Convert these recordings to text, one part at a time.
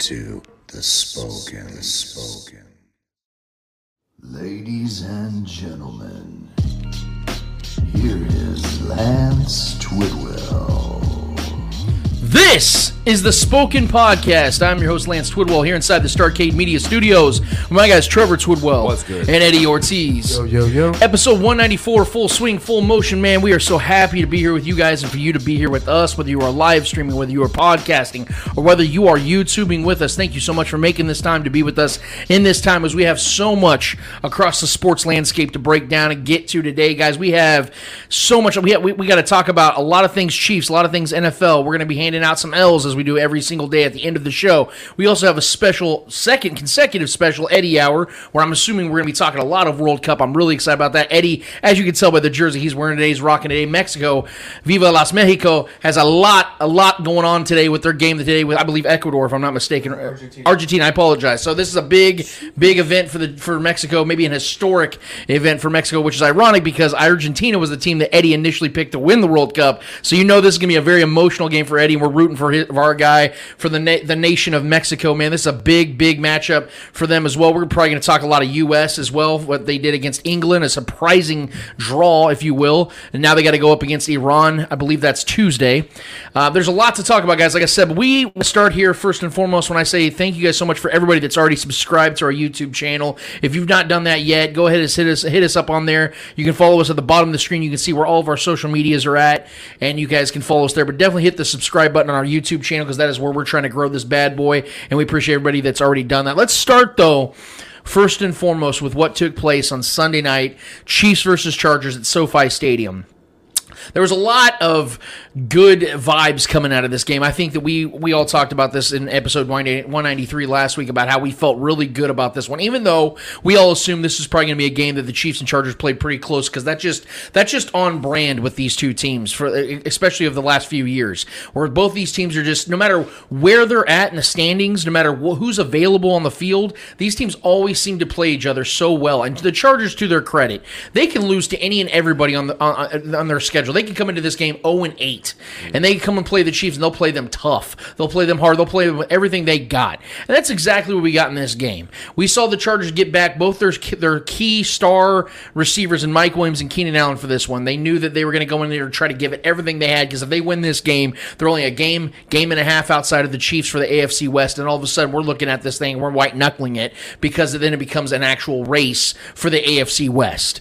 You are tuned in to the Spoken. Spoken. Ladies and gentlemen, here is Lance Twidwell. This is the Spoken Podcast. I'm your host, Lance Twidwell, here inside the Starcade Media Studios. with My guys, Trevor Twidwell What's good? and Eddie Ortiz. Yo, yo, yo. Episode 194, full swing, full motion, man. We are so happy to be here with you guys and for you to be here with us, whether you are live streaming, whether you are podcasting, or whether you are YouTubing with us. Thank you so much for making this time to be with us in this time as we have so much across the sports landscape to break down and get to today, guys. We have so much. We, have, we, we got to talk about a lot of things Chiefs, a lot of things NFL. We're going to be handing out some L's as we do every single day at the end of the show. We also have a special, second consecutive special Eddie Hour where I'm assuming we're going to be talking a lot of World Cup. I'm really excited about that. Eddie, as you can tell by the jersey he's wearing today, he's rocking today. Mexico, Viva Las Mexico, has a lot, a lot going on today with their game today with, I believe, Ecuador, if I'm not mistaken. Argentina. Argentina, I apologize. So this is a big, big event for the for Mexico, maybe an historic event for Mexico, which is ironic because Argentina was the team that Eddie initially picked to win the World Cup. So you know this is going to be a very emotional game for Eddie, and we're rooting for, his, for our guy, for the na- the nation of Mexico, man. This is a big, big matchup for them as well. We're probably going to talk a lot of U.S. as well, what they did against England, a surprising draw, if you will. And now they got to go up against Iran. I believe that's Tuesday. Uh, there's a lot to talk about, guys. Like I said, we start here first and foremost when I say thank you guys so much for everybody that's already subscribed to our YouTube channel. If you've not done that yet, go ahead and hit us hit us up on there. You can follow us at the bottom of the screen. You can see where all of our social medias are at, and you guys can follow us there. But definitely hit the subscribe button on our YouTube channel because that is where we're trying to grow this bad boy, and we appreciate everybody that's already done that. Let's start though. First and foremost, with what took place on Sunday night, Chiefs versus Chargers at SoFi Stadium there was a lot of good vibes coming out of this game. I think that we we all talked about this in episode 193 last week about how we felt really good about this one, even though we all assumed this is probably going to be a game that the Chiefs and Chargers played pretty close because that just that's just on brand with these two teams for especially of the last few years, where both these teams are just no matter where they're at in the standings, no matter wh- who's available on the field, these teams always seem to play each other so well. And the Chargers, to their credit, they can lose to any and everybody on the on, on their schedule. They can come into this game 0 and 8, and they can come and play the Chiefs, and they'll play them tough. They'll play them hard. They'll play them with everything they got, and that's exactly what we got in this game. We saw the Chargers get back both their their key star receivers in Mike Williams and Keenan Allen for this one. They knew that they were going to go in there and try to give it everything they had because if they win this game, they're only a game game and a half outside of the Chiefs for the AFC West, and all of a sudden we're looking at this thing, we're white knuckling it because then it becomes an actual race for the AFC West.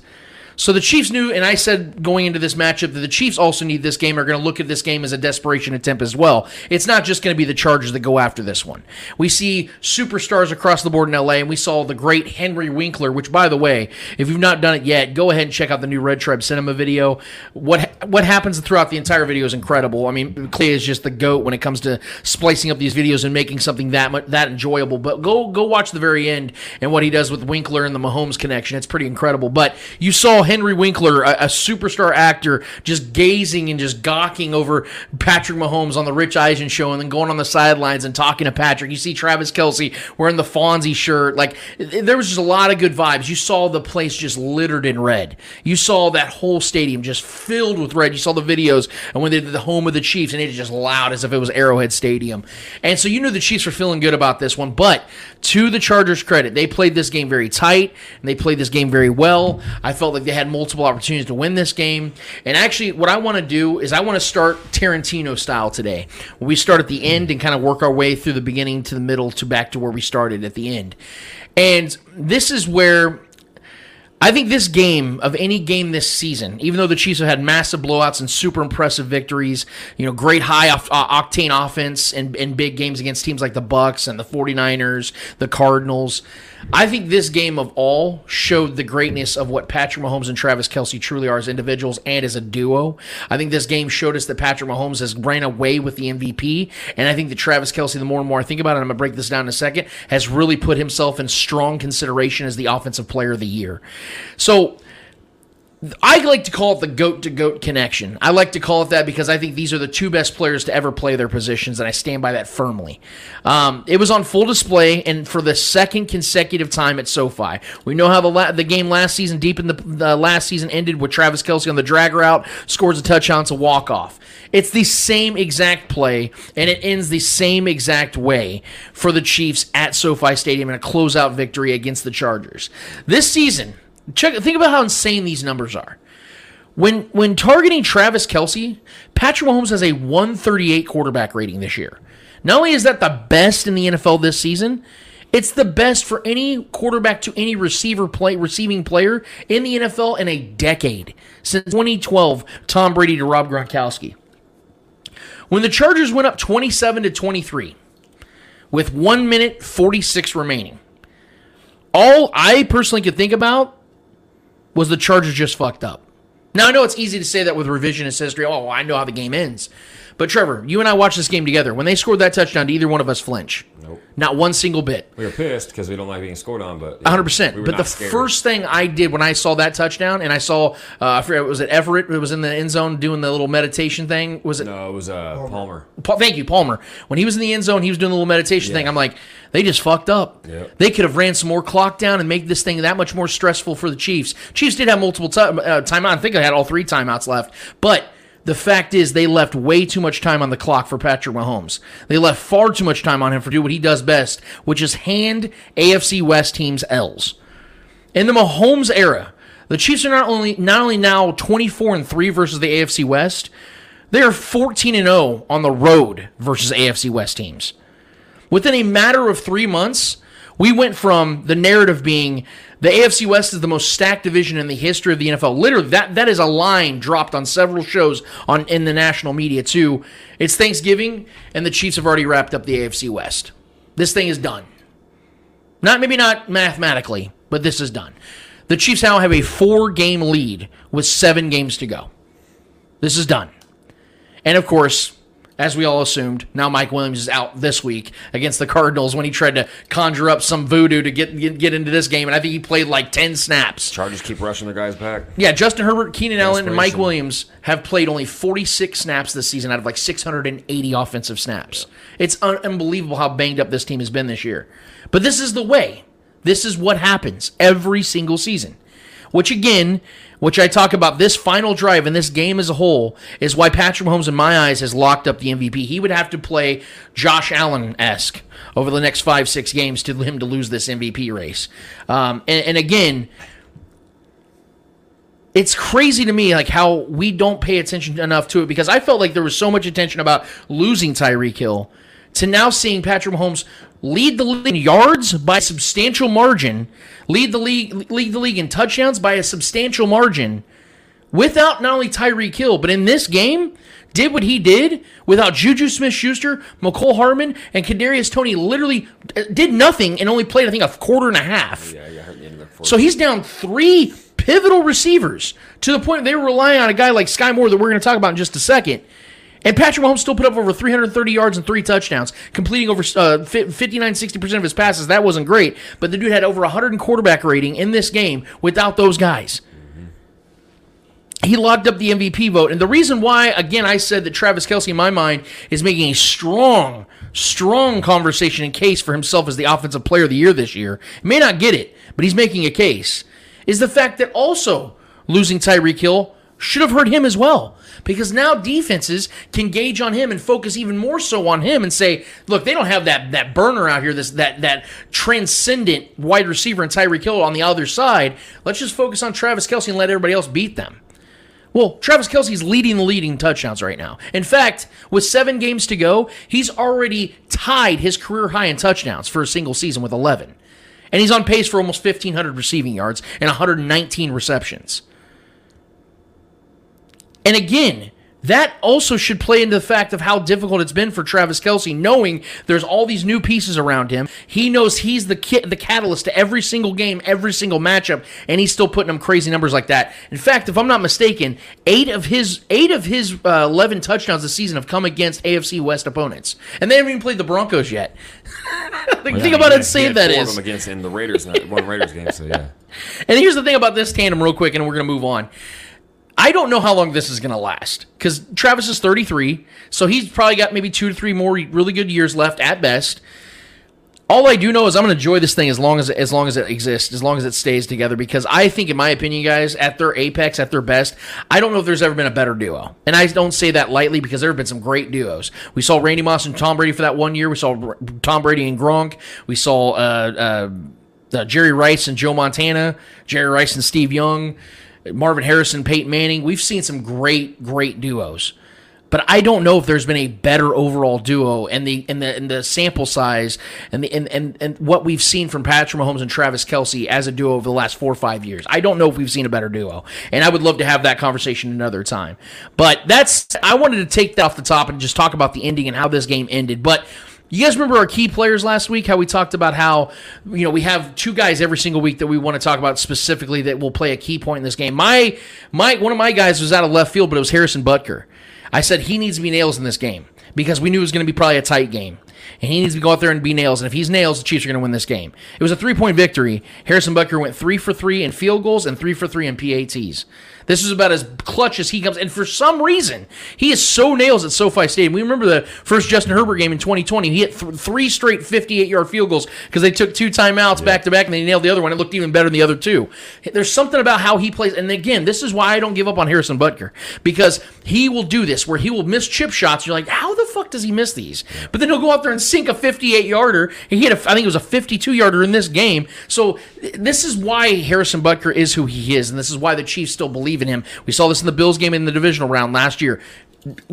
So the Chiefs knew, and I said going into this matchup that the Chiefs also need this game, are going to look at this game as a desperation attempt as well. It's not just going to be the Chargers that go after this one. We see superstars across the board in LA, and we saw the great Henry Winkler, which, by the way, if you've not done it yet, go ahead and check out the new Red Tribe Cinema video. What what happens throughout the entire video is incredible. I mean, Clay is just the goat when it comes to splicing up these videos and making something that much, that enjoyable. But go go watch the very end and what he does with Winkler and the Mahomes connection. It's pretty incredible. But you saw Henry Winkler, a, a, superstar actor, just gazing and just gawking over Patrick Mahomes on the Rich Eisen show and then going on the sidelines and talking to Patrick. You see Travis Kelce wearing the Fonzie shirt. Like, there was just a lot of good vibes. You saw the place just littered in red. You saw that whole stadium just filled with red. You saw the videos and when they did the home of the Chiefs and it was just loud as if it was Arrowhead Stadium. And so you knew the Chiefs were feeling good about this one. But to the Chargers' credit, they played this game very tight and they played this game very well. I felt like they had multiple opportunities to win this game. And actually, what I want to do is I want to start Tarantino style today. We start at the end and kind of work our way through the beginning to the middle to back to where we started at the end. And this is where I think this game of any game this season, even though the Chiefs have had massive blowouts and super impressive victories, you know, great high off, uh, octane offense and, and big games against teams like the Bucs and the 49ers, the Cardinals. I think this game of all showed the greatness of what Patrick Mahomes and Travis Kelce truly are as individuals and as a duo. I think this game showed us that Patrick Mahomes has ran away with the MVP, and I think that Travis Kelce, the more and more I think about it, I'm gonna break this down in a second, has really put himself in strong consideration as the offensive player of the year. So I like to call it the goat to goat connection. I like to call it that because I think these are the two best players to ever play their positions, and I stand by that firmly. Um, it was on full display, and for the second consecutive time at SoFi. We know how the la- the game last season, deep in the, the last season, ended with Travis Kelce on the drag route, scores a touchdown, a walk off. It's the same exact play, and it ends the same exact way for the Chiefs at SoFi Stadium in a closeout victory against the Chargers. This season, check think about how insane these numbers are. When when targeting Travis Kelce, Patrick Mahomes has a 138 quarterback rating this year. Not only is that the best in the NFL this season, it's the best for any quarterback to any receiver play receiving player in the NFL in a decade since 2012, Tom Brady to Rob Gronkowski. When the Chargers went up 27 to 23 with 1 minute 46 remaining. All I personally could think about was the Chargers just fucked up. Now I know it's easy to say that with revisionist history. Oh, I know how the game ends. But Trevor, you and I watched this game together. When they scored that touchdown, did either one of us flinch? Nope. Not one single bit. We were pissed because we don't like being scored on, but 100. percent we were But the scared. first thing I did when I saw that touchdown, and I saw, uh, I forget, was it Everett? It was in the end zone doing the little meditation thing. Was it? no, it was uh, Palmer. Pa- thank you, Palmer. When he was in the end zone, he was doing the little meditation thing. I'm like, they just fucked up. Yep. They could have ran some more clock down and make this thing that much more stressful for the Chiefs. Chiefs did have multiple ti- uh, timeouts. I think they had all three timeouts left, but. The fact is, they left way too much time on the clock for Patrick Mahomes. They left far too much time on him for do what he does best, which is hand AFC West teams L's. In the Mahomes era, the Chiefs are not only not only now 24 and 3 versus the AFC West, they are 14 and 0 on the road versus AFC West teams. Within a matter of 3 months, we went from the narrative being the AFC West is the most stacked division in the history of the NFL. Literally, that that is a line dropped on several shows on in the national media too. It's Thanksgiving, and the Chiefs have already wrapped up the AFC West. This thing is done. Not maybe not mathematically, but this is done. The Chiefs now have a four game lead with seven games to go. This is done. And of course, as we all assumed, now Mike Williams is out this week against the Cardinals when he tried to conjure up some voodoo to get get, get into this game. And I think he played like 10 snaps. Chargers keep rushing their guys back. Yeah, Justin Herbert, Keenan Allen, and Mike Williams have played only 46 snaps this season out of like 680 offensive snaps. It's un- unbelievable how banged up this team has been this year. But this is the way. This is what happens every single season. Which again, which I talk about this final drive and this game as a whole is why Patrick Mahomes, in my eyes, has locked up the MVP. He would have to play Josh Allen esque over the next five, six games to him to lose this MVP race. Um, and, and again, it's crazy to me like how we don't pay attention enough to it because I felt like there was so much attention about losing Tyreek Hill to now seeing Patrick Mahomes lead the league in yards by a substantial margin, lead the league lead the league in touchdowns by a substantial margin without not only Tyreek Hill, but in this game did what he did without Juju Smith-Schuster, Mecole Hardman, and Kadarius Toney. Literally uh, did nothing and only played I think a quarter and a half. Yeah, yeah, hurt in the fourth. So he's down three pivotal receivers to the point they were relying on a guy like Sky Moore that we're going to talk about in just a second. And Patrick Mahomes still put up over 330 yards and three touchdowns, completing over uh, 59, 60% of his passes. That wasn't great, but the dude had over 100 in quarterback rating in this game without those guys. He locked up the MVP vote. And the reason why, again, I said that Travis Kelce, in my mind, is making a strong, strong conversation and case for himself as the offensive player of the year this year. He may not get it, but he's making a case. Is the fact that also losing Tyreek Hill should have hurt him as well. Because now defenses can gauge on him and focus even more so on him and say, look, they don't have that that burner out here, this that that transcendent wide receiver and Tyreek Hill on the other side. Let's just focus on Travis Kelce and let everybody else beat them. Well, Travis Kelce's leading the leading touchdowns right now. In fact, with seven games to go, he's already tied his career high in touchdowns for a single season with 11. And he's on pace for almost 1,500 receiving yards and 119 receptions. And again, that also should play into the fact of how difficult it's been for Travis Kelce, knowing there's all these new pieces around him. He knows he's the ki- the catalyst to every single game, every single matchup, and he's still putting up crazy numbers like that. In fact, if I'm not mistaken, eight of his eight of his uh, eleven touchdowns this season have come against AFC West opponents, and they haven't even played the Broncos yet. think, think about how insane that is. them against in the Raiders, not one Raiders game. So yeah, And here's the thing about this tandem, real quick, and we're going to move on. I don't know how long this is going to last because Travis is 33, so he's probably got maybe two to three more really good years left at best. All I do know is I'm going to enjoy this thing as long as as long as it exists, as long as it stays together. Because I think, in my opinion, guys, at their apex, at their best, I don't know if there's ever been a better duo, and I don't say that lightly because there have been some great duos. We saw Randy Moss and Tom Brady for that one year. We saw Tom Brady and Gronk. We saw uh, uh, uh, Jerry Rice and Joe Montana, Jerry Rice and Steve Young, Marvin Harrison, Peyton Manning. We've seen some great, great duos. But I don't know if there's been a better overall duo and the and the and the sample size and the and, and, and what we've seen from Patrick Mahomes and Travis Kelce as a duo over the last four or five years. I don't know if we've seen a better duo. And I would love to have that conversation another time. But that's I wanted to take that off the top and just talk about the ending and how this game ended. But you guys remember our key players last week? How we talked about how you know we have two guys every single week that we want to talk about specifically that will play a key point in this game. My my one of my guys was out of left field, but it was Harrison Butker. I said he needs to be nails in this game because we knew it was going to be probably a tight game. And he needs to go out there and be nails. And if he's nails, the Chiefs are going to win this game. It was a three point victory. Harrison Butker went three for three in field goals and three for three in PATs. This is about as clutch as he comes. And for some reason, he is so nails at SoFi Stadium. We remember the first Justin Herbert game in 2020. He hit th- three straight 58 yard field goals because they took two timeouts back to back and they nailed the other one. It looked even better than the other two. There's something about how he plays. And again, this is why I don't give up on Harrison Butker because he will do this where he will miss chip shots. You're like, how the fuck does he miss these? But then he'll go out there and sink a 58 yarder. He hit, a, I think it was a 52 yarder in this game. So this is why Harrison Butker is who he is, and this is why the Chiefs still believe in him. We saw this in the Bills game in the divisional round last year.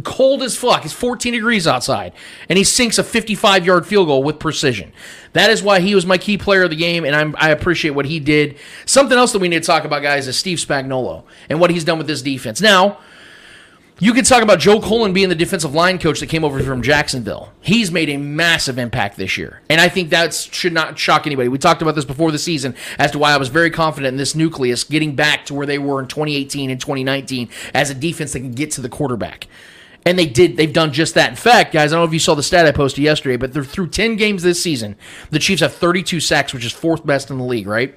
Cold as fuck. It's 14 degrees outside, and he sinks a 55 yard field goal with precision. That is why he was my key player of the game, and I'm, I appreciate what he did. Something else that we need to talk about, guys, is Steve Spagnuolo and what he's done with this defense. Now, you could talk about Joe Cullen being the defensive line coach that came over from Jacksonville. He's made a massive impact this year. And I think that should not shock anybody. We talked about this before the season as to why I was very confident in this nucleus getting back to where they were in 2018 and 2019 as a defense that can get to the quarterback. And they did. They've done just that. In fact, guys, I don't know if you saw the stat I posted yesterday, but they're through 10 games this season. The Chiefs have 32 sacks, which is fourth best in the league, right?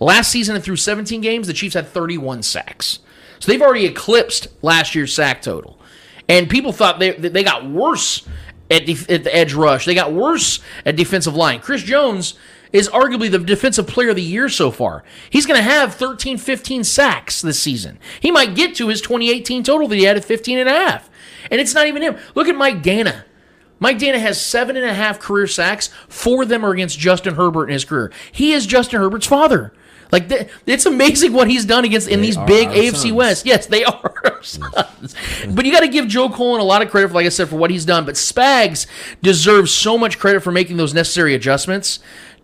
Last season and through 17 games, the Chiefs had 31 sacks. So they've already eclipsed last year's sack total. And people thought they they got worse at, def- at the edge rush. They got worse at defensive line. Chris Jones is arguably the defensive player of the year so far. He's going to have 13, 15 sacks this season. He might get to his 2018 total that he had at 15 and a half. And it's not even him. Look at Mike Danna. Mike Danna has seven and a half career sacks. Four of them are against Justin Herbert in his career. He is Justin Herbert's father. Like th- it's amazing what he's done against in these big AFC sons. West. Yes, they are our sons. but you got to give Joe Cullen a lot of credit for, like I said, for what he's done. But Spags deserves so much credit for making those necessary adjustments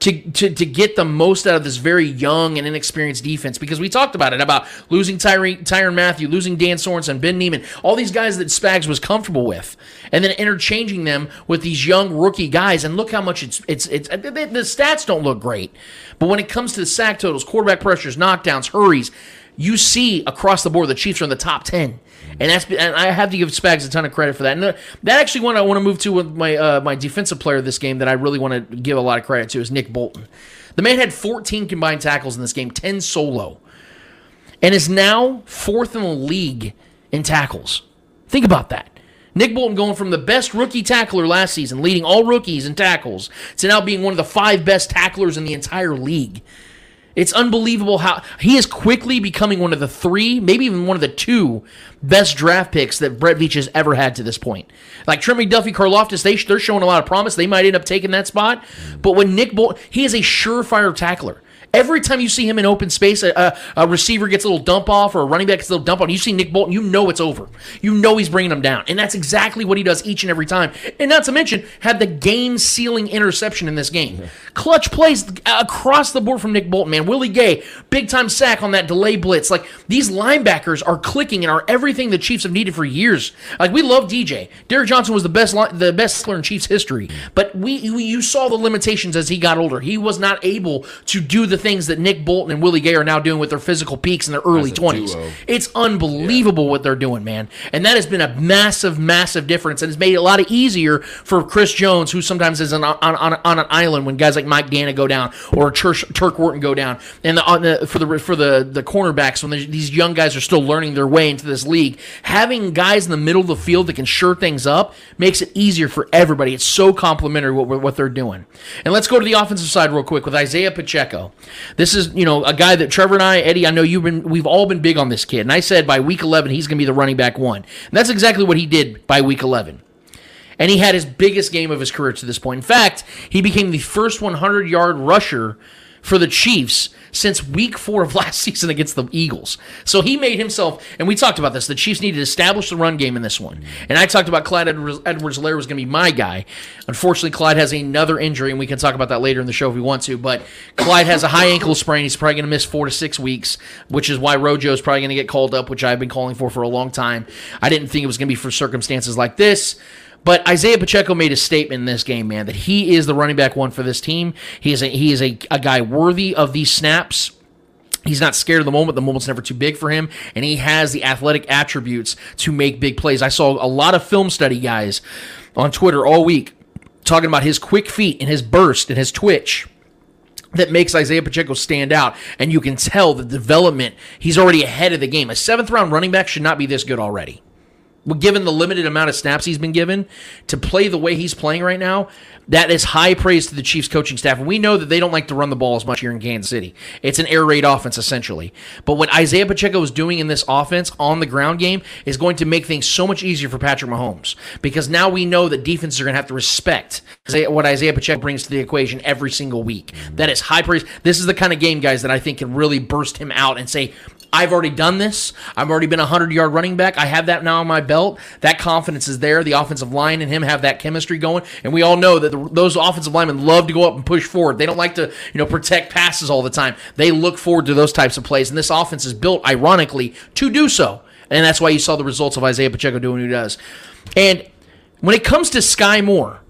to, to, to get the most out of this very young and inexperienced defense because we talked about it about losing Tyree, Tyrann Mathieu, losing Dan Sorensen, Ben Niemann, all these guys that Spags was comfortable with, and then interchanging them with these young rookie guys. And look how much it's it's it's the, the stats don't look great, but when it comes to the sack totals, quarterback pressures, knockdowns, hurries, you see across the board the Chiefs are in the top ten. And that's and I have to give Spags a ton of credit for that. And that actually one I want to move to with my uh, my defensive player of this game that I really want to give a lot of credit to is Nick Bolton. The man had 14 combined tackles in this game, 10 solo, and is now fourth in the league in tackles. Think about that. Nick Bolton going from the best rookie tackler last season, leading all rookies in tackles, to now being one of the five best tacklers in the entire league. It's unbelievable how he is quickly becoming one of the three, maybe even one of the two best draft picks that Brett Veach has ever had to this point. Like Trent McDuffie, Karlaftis, they, they're showing a lot of promise. They might end up taking that spot. But when Nick Bolton, he is a surefire tackler. Every time you see him in open space, a, a, receiver gets a little dump off or a running back gets a little dump off. You see Nick Bolton, you know it's over. You know he's bringing them down, and that's exactly what he does each and every time. And not to mention, had the game-sealing interception in this game. Clutch plays uh, across the board from Nick Bolton. Man, Willie Gay, big-time sack on that delay blitz. Like these linebackers are clicking and are everything the Chiefs have needed for years. Like we love DJ. Derrick Johnson was the best the best in Chiefs history, but we, we you saw the limitations as he got older. He was not able to do the things that Nick Bolton and Willie Gay are now doing with their physical peaks in their early twenties. It's unbelievable what they're doing, man. And that has been a massive, massive difference, and it's made it a lot easier for Chris Jones, who sometimes is on on, on, on an island when guys like Mike Danna go down or Turk, Turk Wharton go down, and the, on the for the for the the cornerbacks when these young guys are still learning their way into this league, having guys in the middle of the field that can sure things up makes it easier for everybody. It's so complimentary what what they're doing. And let's go to the offensive side real quick with Isaiah Pacheco. This is you know a guy that Trevor and I, Eddie, I know you've been we've all been big on this kid, and I said by week 11 he's going to be the running back one, and that's exactly what he did by week 11 and he had his biggest game of his career to this point. In fact, he became the first 100 yard rusher for the Chiefs since week four of last season against the Eagles. So he made himself, and we talked about this, the Chiefs needed to establish the run game in this one. Mm-hmm. And I talked about Clyde Edwards-Helaire was going to be my guy. Unfortunately, Clyde has another injury, and we can talk about that later in the show if we want to. But Clyde has a high ankle sprain. He's probably going to miss four to six weeks, which is why Rojo is probably going to get called up, which I've been calling for for a long time. I didn't think it was going to be for circumstances like this. But Isaiah Pacheco made a statement in this game, man, that he is the running back one for this team. He is a, he is a, a guy worthy of these snaps. He's not scared of the moment. The moment's never too big for him, and he has the athletic attributes to make big plays. I saw a lot of film study guys on Twitter all week talking about his quick feet and his burst and his twitch that makes Isaiah Pacheco stand out. And you can tell the development, he's already ahead of the game. A seventh round running back should not be this good already. Given the limited amount of snaps he's been given to play the way he's playing right now, that is high praise to the Chiefs coaching staff. And we know that they don't like to run the ball as much here in Kansas City. It's an air raid offense, essentially. But what Isaiah Pacheco is doing in this offense on the ground game is going to make things so much easier for Patrick Mahomes because now we know that defenses are going to have to respect what Isaiah Pacheco brings to the equation every single week. That is high praise. This is the kind of game, guys, that I think can really burst him out and say, I've already done this. I've already been a 100 yard running back. I have that now on my belt. That confidence is there. The offensive line and him have that chemistry going. And we all know that the, those offensive linemen love to go up and push forward. They don't like to, you know, protect passes all the time. They look forward to those types of plays. And this offense is built, ironically, to do so. And that's why you saw the results of Isaiah Pacheco doing what he does. And when it comes to Sky Moore,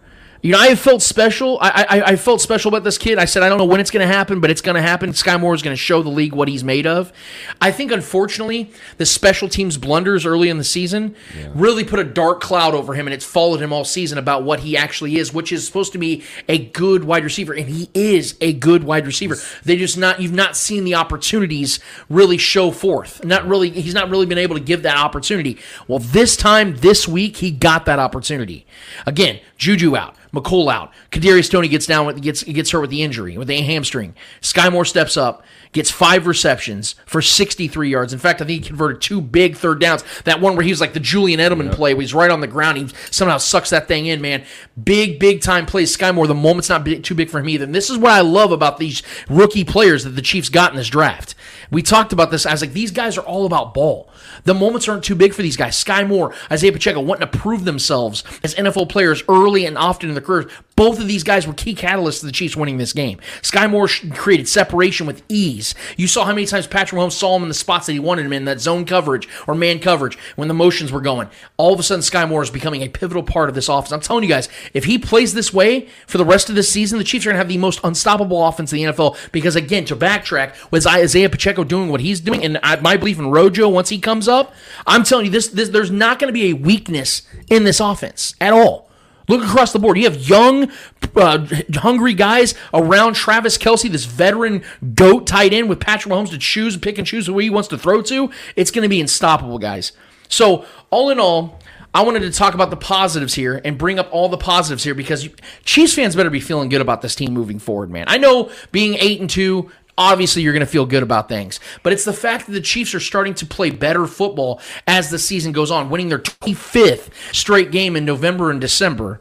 you know, I felt special. I, I I felt special about this kid. I said I don't know when it's going to happen, but it's going to happen. Sky Moore is going to show the league what he's made of. I think, unfortunately, the special teams blunders early in the season really put a dark cloud over him, and it's followed him all season about what he actually is, which is supposed to be a good wide receiver, and he is a good wide receiver. They just not you've not seen the opportunities really show forth. Not really, he's not really been able to give that opportunity. Well, this time this week he got that opportunity. Again, Juju out. McCool out. Kadarius Toney gets down with gets gets hurt with the injury with the hamstring. Sky Moore steps up, gets five receptions for 63 yards. In fact, I think he converted two big third downs. That one where he was like the Julian Edelman play, where he's right on the ground. He somehow sucks that thing in, man. Big, big time plays. Sky Moore, the moment's not big, too big for him either. And this is what I love about these rookie players that the Chiefs got in this draft. We talked about this. I was like, these guys are all about ball. The moments aren't too big for these guys. Sky Moore, Isaiah Pacheco wanting to prove themselves as NFL players early and often in their careers. Both of these guys were key catalysts to the Chiefs winning this game. Sky Moore created separation with ease. You saw how many times Patrick Mahomes saw him in the spots that he wanted him in, that zone coverage or man coverage when the motions were going. All of a sudden, Sky Moore is becoming a pivotal part of this offense. I'm telling you guys, if he plays this way for the rest of this season, the Chiefs are going to have the most unstoppable offense in the NFL. Because again, to backtrack, was Isaiah Pacheco doing what he's doing, and I, my belief in Rojo once he comes up, I'm telling you this, this there's not going to be a weakness in this offense at all. Look across the board. You have young, uh, hungry guys around Travis Kelce, this veteran goat tight end with Patrick Mahomes to choose, pick and choose who he wants to throw to. It's going to be unstoppable, guys. So, all in all, I wanted to talk about the positives here and bring up all the positives here because Chiefs fans better be feeling good about this team moving forward, man. I know being eight and two, obviously you're going to feel good about things, but it's the fact that the Chiefs are starting to play better football as the season goes on, winning their 25th straight game in November and December.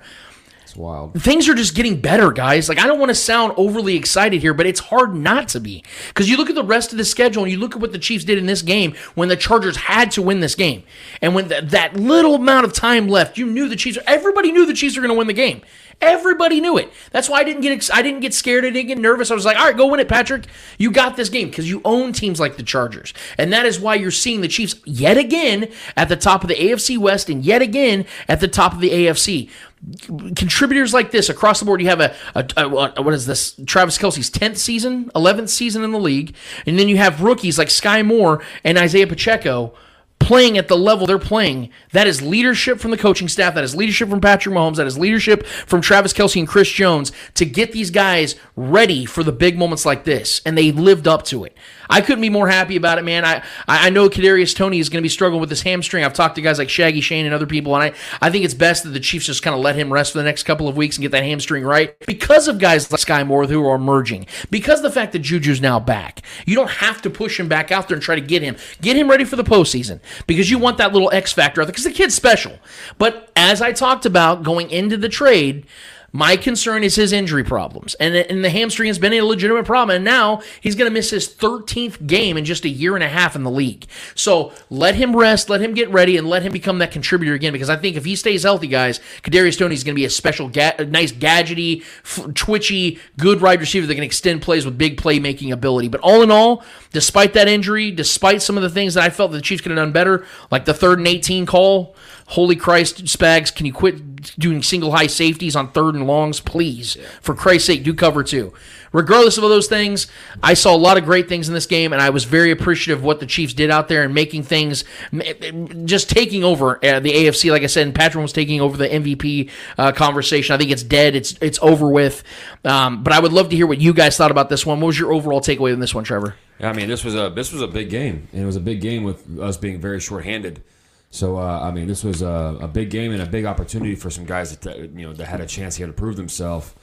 It's wild. things are just getting better, guys. Like I don't want to sound overly excited here, but it's hard not to be because you look at the rest of the schedule and you look at what the Chiefs did in this game when the Chargers had to win this game, and when th- that little amount of time left, you knew the Chiefs. Everybody knew the Chiefs were going to win the game. Everybody knew it. That's why I didn't get I didn't get scared. I didn't get nervous. I was like, all right, go win it, Patrick. You got this game because you own teams like the Chargers, and that is why you're seeing the Chiefs yet again at the top of the AFC West and yet again at the top of the AFC contributors like this across the board. You have a, a, a- what is this? Travis Kelce's tenth season, eleventh season in the league, and then you have rookies like Sky Moore and Isaiah Pacheco playing at the level they're playing. That is leadership from the coaching staff. That is leadership from Patrick Mahomes. That is leadership from Travis Kelce and Chris Jones to get these guys ready for the big moments like this, and they lived up to it. I couldn't be more happy about it, man. I I know Kadarius Toney is going to be struggling with his hamstring. I've talked to guys like Shaggy Shane and other people, and I I think it's best that the Chiefs just kind of let him rest for the next couple of weeks and get that hamstring right because of guys like Sky Moore who are emerging. Because the fact that Juju's now back, you don't have to push him back out there and try to get him get him ready for the postseason because you want that little X factor out there because the kid's special. But as I talked about going into the trade. My concern is his injury problems. And, and the hamstring has been a legitimate problem. And now he's going to miss his 13th game in just a year and a half in the league. So let him rest, let him get ready, and let him become that contributor again. Because I think if he stays healthy, guys, Kadarius Toney is going to be a special, ga- nice, gadgety, f- twitchy, good wide receiver that can extend plays with big playmaking ability. But all in all, despite that injury, despite some of the things that I felt the Chiefs could have done better, like the third and 18 call, holy Christ, Spags, can you quit doing single high safeties on third and longs, please? For Christ's sake, do cover two. Regardless of all those things, I saw a lot of great things in this game, and I was very appreciative of what the Chiefs did out there and making things, just taking over uh, the AFC. Like I said, and Patrick was taking over the MVP uh, conversation. I think it's dead. It's it's over with. Um, but I would love to hear what you guys thought about this one. What was your overall takeaway in this one, Trevor? Yeah, I mean, this was a this was a big game, and it was a big game with us being very shorthanded. So uh, I mean, this was a, a big game and a big opportunity for some guys that you know that had a chance here to prove themselves.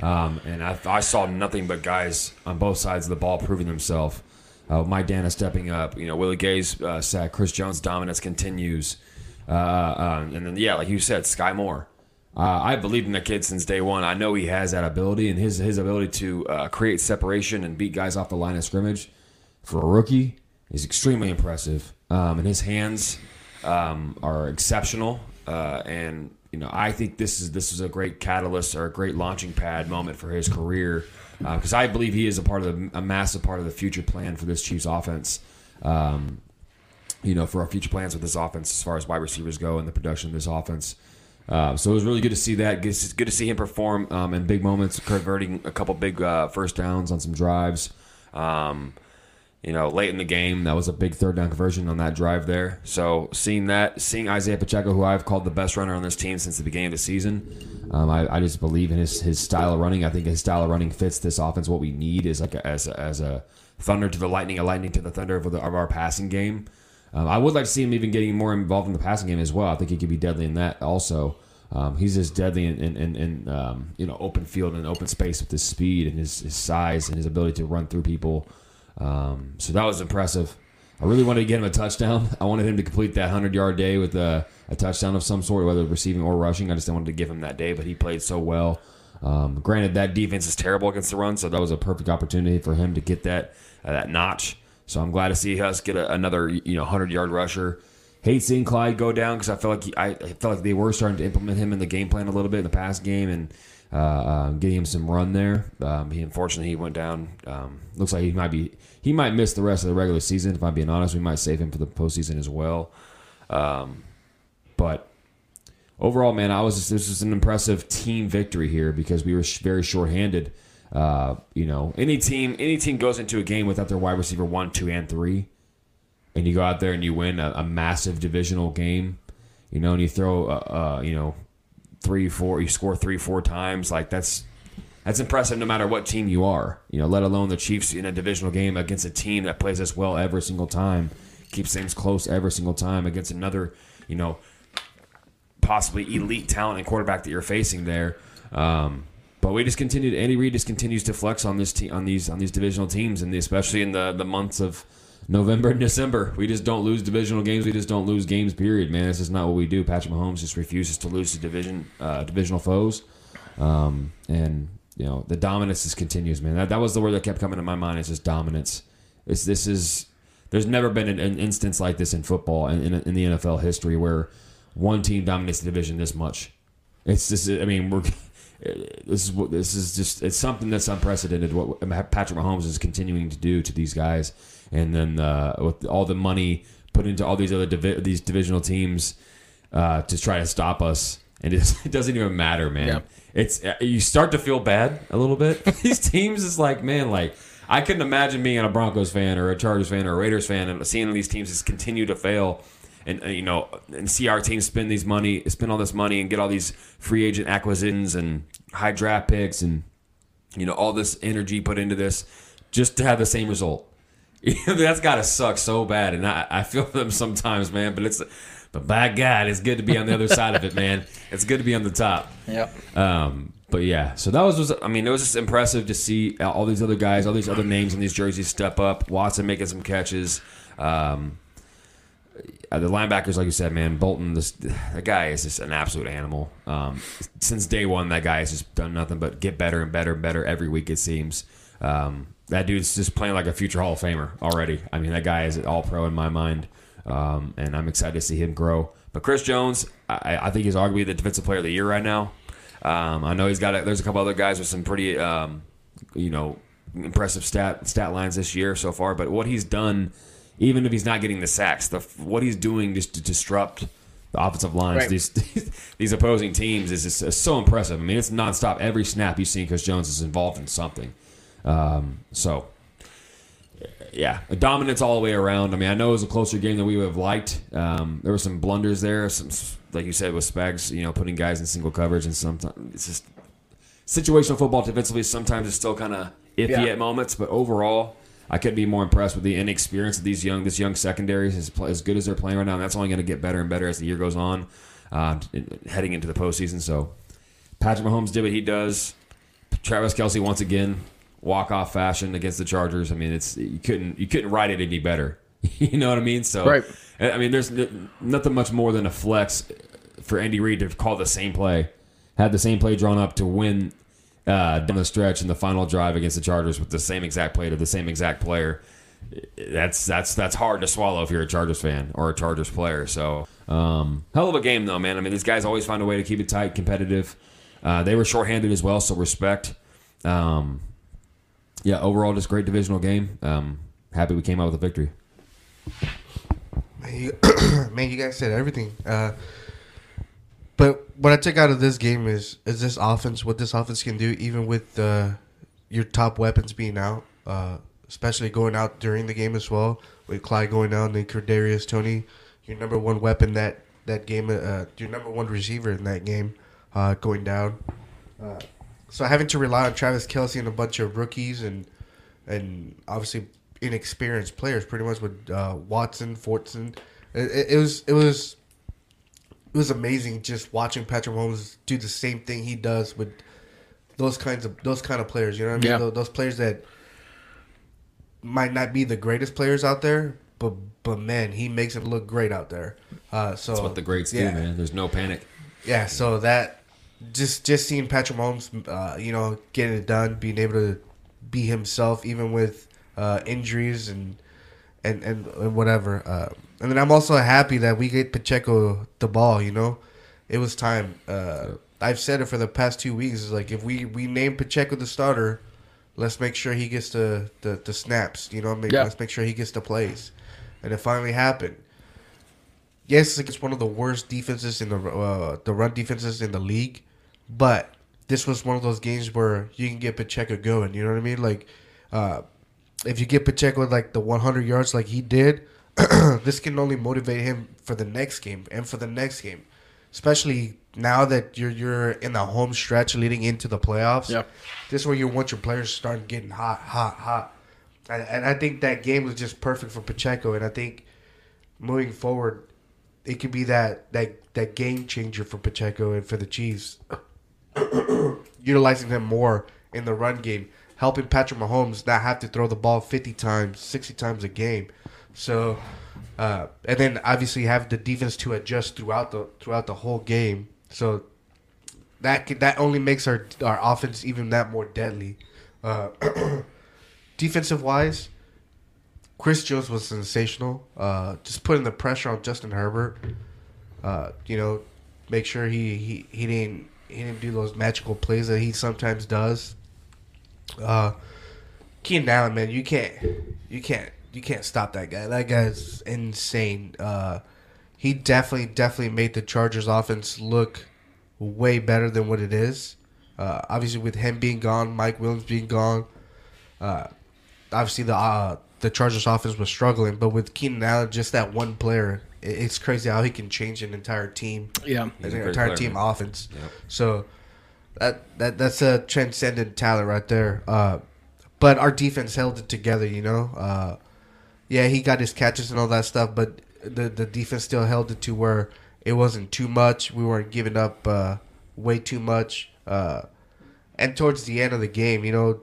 Um, and I, I saw nothing but guys on both sides of the ball proving themselves. Uh, Mike Danna stepping up. You know, Willie Gay's uh, sack. Chris Jones' dominance continues. Uh, uh, and then yeah, like you said, Sky Moore. Uh, I believed in the kid since day one. I know he has that ability, and his his ability to uh, create separation and beat guys off the line of scrimmage for a rookie is extremely impressive. Um, and his hands um, are exceptional. Uh, and you know, I think this is this is a great catalyst or a great launching pad moment for his career because I believe he is a part of the, a massive part of the future plan for this Chiefs offense. Um, you know, for our future plans with this offense as far as wide receivers go and the production of this offense. Uh, so it was really good to see that. Good, good to see him perform um, in big moments, converting a couple big uh, first downs on some drives. Um, you know, late in the game, that was a big third down conversion on that drive there. So seeing that, seeing Isaiah Pacheco, who I've called the best runner on this team since the beginning of the season, um, I, I just believe in his his style of running. I think his style of running fits this offense. What we need is like a, as a, as a thunder to the lightning, a lightning to the thunder of, the, of our passing game. Um, I would like to see him even getting more involved in the passing game as well. I think he could be deadly in that also. Um, he's just deadly in, in, in, in um, you know open field and open space with his speed and his, his size and his ability to run through people. Um, so that was impressive. I really wanted to get him a touchdown. I wanted him to complete that hundred yard day with a, a touchdown of some sort, whether receiving or rushing. I just wanted to give him that day, but he played so well. Um, granted, that defense is terrible against the run, so that was a perfect opportunity for him to get that uh, that notch. So I'm glad to see us get a, another you know hundred yard rusher. Hate seeing Clyde go down because I felt like he, I, I felt like they were starting to implement him in the game plan a little bit in the past game and uh, uh, getting him some run there. Um, he unfortunately he went down. Um, looks like he might be he might miss the rest of the regular season. If I'm being honest, we might save him for the postseason as well. Um, but overall, man, I was just, this was an impressive team victory here because we were sh- very shorthanded. Uh, you know, any team any team goes into a game without their wide receiver one, two, and three, and you go out there and you win a, a massive divisional game. You know, and you throw, uh, uh, you know, three, four, you score three, four times. Like that's that's impressive no matter what team you are. You know, let alone the Chiefs in a divisional game against a team that plays us well every single time, keeps things close every single time against another, you know, possibly elite talent and quarterback that you're facing there. Um, but we just continued. Andy Reid just continues to flex on this team, on these on these divisional teams, and especially in the the months of November and December. We just don't lose divisional games. We just don't lose games. Period, man. This is not what we do. Patrick Mahomes just refuses to lose to division uh, divisional foes. Um, and you know the dominance just continues, man. That, that was the word that kept coming to my mind. It's just dominance. It's this is there's never been an, an instance like this in football and in, in the NFL history where one team dominates the division this much. It's just I mean we're this is what this is just it's something that's unprecedented what Patrick Mahomes is continuing to do to these guys and then uh, with all the money put into all these other divi- these divisional teams uh, to try to stop us. And it, it doesn't even matter man. Yep. it's uh, you start to feel bad a little bit. These teams is like man like I couldn't imagine being a Broncos fan or a Chargers fan or a Raiders fan and seeing these teams just continue to fail and uh, you know and see our team spend these money spend all this money and get all these free agent acquisitions and high draft picks and you know all this energy put into this just to have the same result that's got to suck so bad and I, I feel them sometimes man but it's but by god it's good to be on the other side of it man it's good to be on the top Yep. um, but yeah, so that was, was I mean, it was just impressive to see all these other guys, all these other names in these jerseys step up. Watson making some catches. Um, uh, the linebackers, like you said, man, Bolton, this that guy is just an absolute animal. Um, since day one, that guy has just done nothing but get better and better and better every week. It seems. Um, that dude's just playing like a future Hall of Famer already. I mean, that guy is all pro in my mind, um, and I'm excited to see him grow. But Chris Jones, I, I think he's arguably the defensive player of the year right now. Um, I know he's got. A, there's a couple other guys with some pretty, um, you know, impressive stat stat lines this year so far. But what he's done, even if he's not getting the sacks, the what he's doing just to disrupt the offensive lines, Right. these these opposing teams is just so impressive. I mean, it's nonstop. Every snap you've seen, Chris Jones is involved in something. Um, so. Yeah, dominance all the way around. I mean, I know it was a closer game than we would have liked. Um, there were some blunders there, some like you said with Spags, you know, putting guys in single coverage, and sometimes it's just situational football defensively. Sometimes it's still kind of iffy Yeah. at moments, but overall, I couldn't be more impressed with the inexperience of these young this young secondaries. As, as good as they're playing right now, and that's only going to get better and better as the year goes on, um, heading into the postseason. So, Patrick Mahomes did what he does. Travis Kelce once again walk off fashion against the Chargers. I mean, it's you couldn't you couldn't write it any better. you know what I mean? So, Right. I mean, there's n- nothing much more than a flex for Andy Reid to call the same play, had the same play drawn up to win uh, down the stretch in the final drive against the Chargers with the same exact play to the same exact player. That's that's that's hard to swallow if you're a Chargers fan or a Chargers player. So, um, hell of a game though, man. I mean, these guys always find a way to keep it tight, competitive. Uh, they were shorthanded as well, so respect. Um, yeah, overall, just great divisional game. Um, happy we came out with a victory. Man, you, man, you guys said everything. Uh, but what I took out of this game is is this offense, what this offense can do, even with uh, your top weapons being out, uh, especially going out during the game as well, with Clyde going out and Kadarius Toney, your number one weapon that that game, uh, your number one receiver in that game, uh, going down. So having to rely on Travis Kelce and a bunch of rookies and and obviously inexperienced players, pretty much with uh, Watson, Fortson. It, it, was it was it was amazing just watching Patrick Mahomes do the same thing he does with those kinds of those kind of players. You know what I mean? Yeah. Those, those players that might not be the greatest players out there, but but man, he makes it look great out there. Uh, so That's what the greats yeah. do, man. There's no panic. Yeah, so that just just seeing Patrick Mahomes, uh, you know, getting it done, being able to be himself even with uh, injuries and and and, and whatever. Uh, and then I'm also happy that we get Pacheco the ball. You know, it was time. Uh, I've said it for the past two weeks. Is like if we we name Pacheco the starter, let's make sure he gets the the, the snaps. You know, make, Yeah. let's make sure he gets the plays. And it finally happened yes, it's one of the worst defenses in the uh, the run defenses in the league, but this was one of those games where you can get Pacheco going. You know what I mean? Like, uh, if you get Pacheco like the 100 yards like he did, this can only motivate him for the next game and for the next game, especially now that you're you're in the home stretch leading into the playoffs. Yeah. This is where you want your players to start getting hot, hot, hot. And, and I think that game was just perfect for Pacheco, and I think moving forward, it could be that that that game changer for Pacheco and for the Chiefs, utilizing him more in the run game, helping Patrick Mahomes not have to throw the ball fifty times, sixty times a game. So, uh, and then obviously have the defense to adjust throughout the throughout the whole game. So that can- that only makes our our offense even that more deadly. Uh, defensive wise, Chris Jones was sensational. Uh, just putting the pressure on Justin Herbert. Uh, you know, make sure he, he, he didn't he didn't do those magical plays that he sometimes does. Uh, Keenan Allen, man, you can't you can't you can't stop that guy. That guy's insane. Uh, he definitely definitely made the Chargers offense look way better than what it is. Uh, obviously, with him being gone, Mike Williams being gone, uh, obviously the uh, the Chargers offense was struggling. But with Keenan Allen, just that one player, it, it's crazy how he can change an entire team. Yeah. an He's a great entire player, team man. offense. So that that that's a transcendent talent right there. Uh, but our defense held it together. You know, uh, yeah, he got his catches and all that stuff, but the the defense still held it to where it wasn't too much. We weren't giving up uh, way too much. Uh, and towards the end of the game, you know,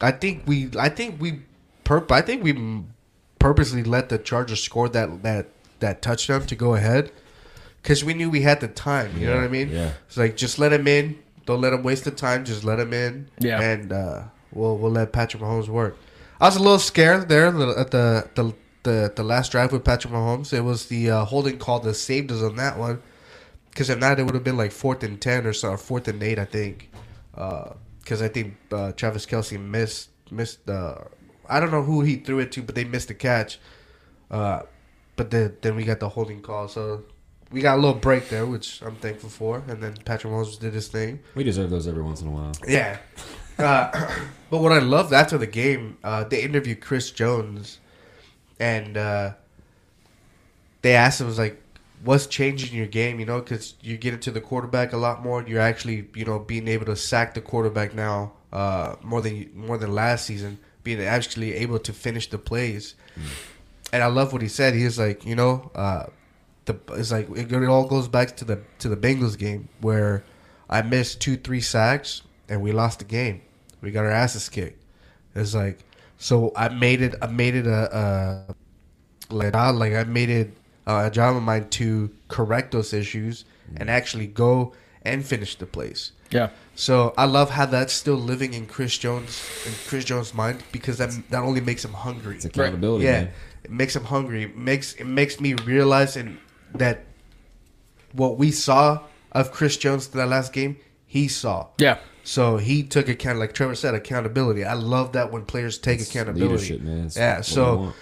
I think we I think we perp I think we purposely let the Chargers score that that that touchdown to go ahead because we knew we had the time. You know what I mean? yeah. It's like just let him in. Don't let him waste the time. Just let him in. Yeah. And uh, we'll we'll let Patrick Mahomes work. I was a little scared there at the the the, the last drive with Patrick Mahomes. It was the uh, holding call that saved us on that one. Because if not, it would have been like fourth and ten or so, or fourth and eight, I think. Because I think uh, Travis Kelce missed missed. Uh, I don't know who he threw it to, but they missed the catch. Uh, but then then we got the holding call, so we got a little break there, which I'm thankful for. And then Patrick Mahomes did his thing. We deserve those every once in a while. Yeah. Uh, but what I loved after the game, uh, they interviewed Chris Jones, and uh, they asked him, "Was like, what's changing your game? You know, because you get into the quarterback a lot more. You're actually, you know, being able to sack the quarterback now uh, more than more than last season. Being actually able to finish the plays." And I love what he said. He was like, you know, uh, the it's like it, it all goes back to the to the Bengals game where I missed two three sacks and we lost the game. We got our asses kicked. It's like so I made it. I made it a, a like I like I made it uh, a job of mine to correct those issues and actually go and finish the plays. Yeah. So I love how that's still living in Chris Jones in Chris Jones' mind because that that only makes him hungry. It's accountability, Yeah, man. it makes him hungry. It makes it makes me realize and that what we saw of Chris Jones in that last game, he saw. Yeah. So he took account, like Trevor said, accountability. I love that when players take It's accountability. leadership, man. It's yeah. So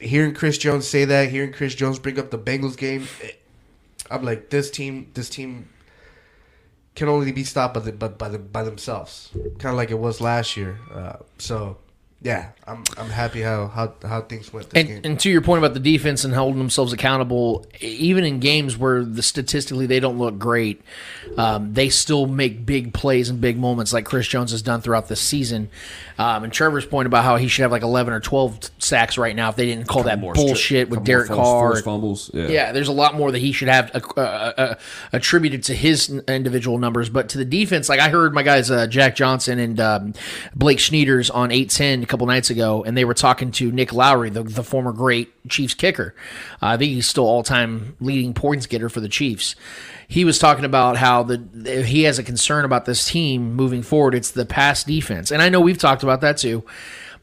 hearing Chris Jones say that, hearing Chris Jones bring up the Bengals game, eh, I'm like, this team, this team can only be stopped by the by, by the by themselves, kind of like it was last year. Uh, so yeah, I'm I'm happy how how, how things went this game. And, and to your point about the defense and holding themselves accountable, even in games where the statistically they don't look great, um, they still make big plays and big moments like Chris Jones has done throughout this season. Um, and Trevor's point about how he should have like 11 or 12 sacks right now if they didn't call that More bullshit stri- with Derek more forced- Carr. forced fumbles. Yeah. Yeah, there's a lot more that he should have uh, uh, uh, attributed to his individual numbers, but to the defense, like I heard my guys uh, Jack Johnson and um, Blake Schneiders on eight ten a couple nights ago, and they were talking to Nick Lowery, the, the former great Chiefs kicker. Uh, I think he's still all time leading points getter for the Chiefs. He was talking about how the he has a concern about this team moving forward. It's the pass defense, and I know we've talked about that too.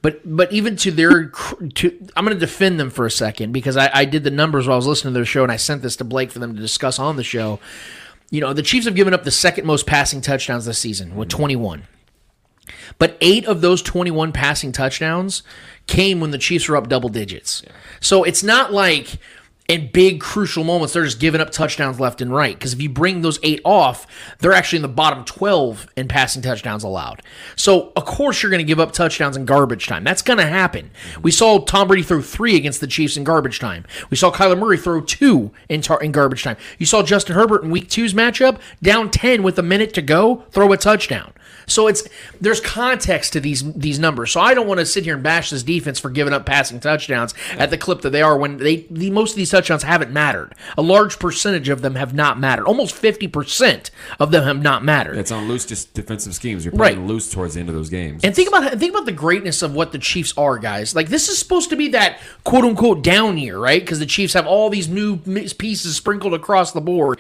But but even to their to I'm going to defend them for a second because I, I did the numbers while I was listening to their show and I sent this to Blake for them to discuss on the show. You know the Chiefs have given up the second most passing touchdowns this season with 21. But eight of those 21 passing touchdowns came when the Chiefs were up double digits. So it's not like in big crucial moments they're just giving up touchdowns left and right. Because if you bring those eight off, they're actually in the bottom 12 in passing touchdowns allowed. So of course you're going to give up touchdowns in garbage time. That's going to happen. Mm-hmm. We saw Tom Brady throw three against the Chiefs in garbage time. We saw Kyler Murray throw two in, tar- in garbage time. You saw Justin Herbert in Week Two's matchup down 10 with a minute to go throw a touchdown. So it's there's context to these these numbers. So I don't want to sit here and bash this defense for giving up passing touchdowns at the clip that they are when they the most of these touchdowns haven't mattered. A large percentage of them have not mattered. Almost 50% of them have not mattered. It's on loose just defensive schemes. You're Right. playing loose towards the end of those games. And think about think about the greatness of what the Chiefs are, guys. Like this is supposed to be that quote unquote down year, right? Because the Chiefs have all these new pieces sprinkled across the board.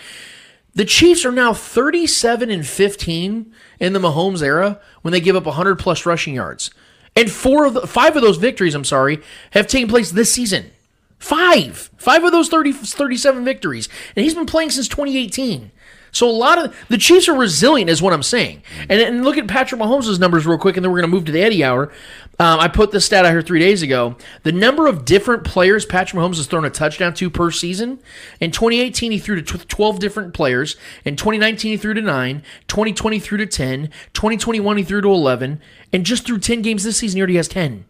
The Chiefs are now 37 and 15 in the Mahomes era when they give up 100 plus rushing yards. And four of the, five of those victories, I'm sorry, have taken place this season. Five. Five of those 30, 37 victories. And he's been playing since 2018. So a lot of the Chiefs are resilient, is what I'm saying. And, and look at Patrick Mahomes' numbers real quick, and then we're going to move to the Eddie Hour. Um, I put this stat out here three days ago. The number of different players Patrick Mahomes has thrown a touchdown to per season. In 2018, he threw to 12 different players. In 2019, he threw to 9. 2020, threw to 10. 2021, he threw to 11. And just through 10 games this season, he already has 10.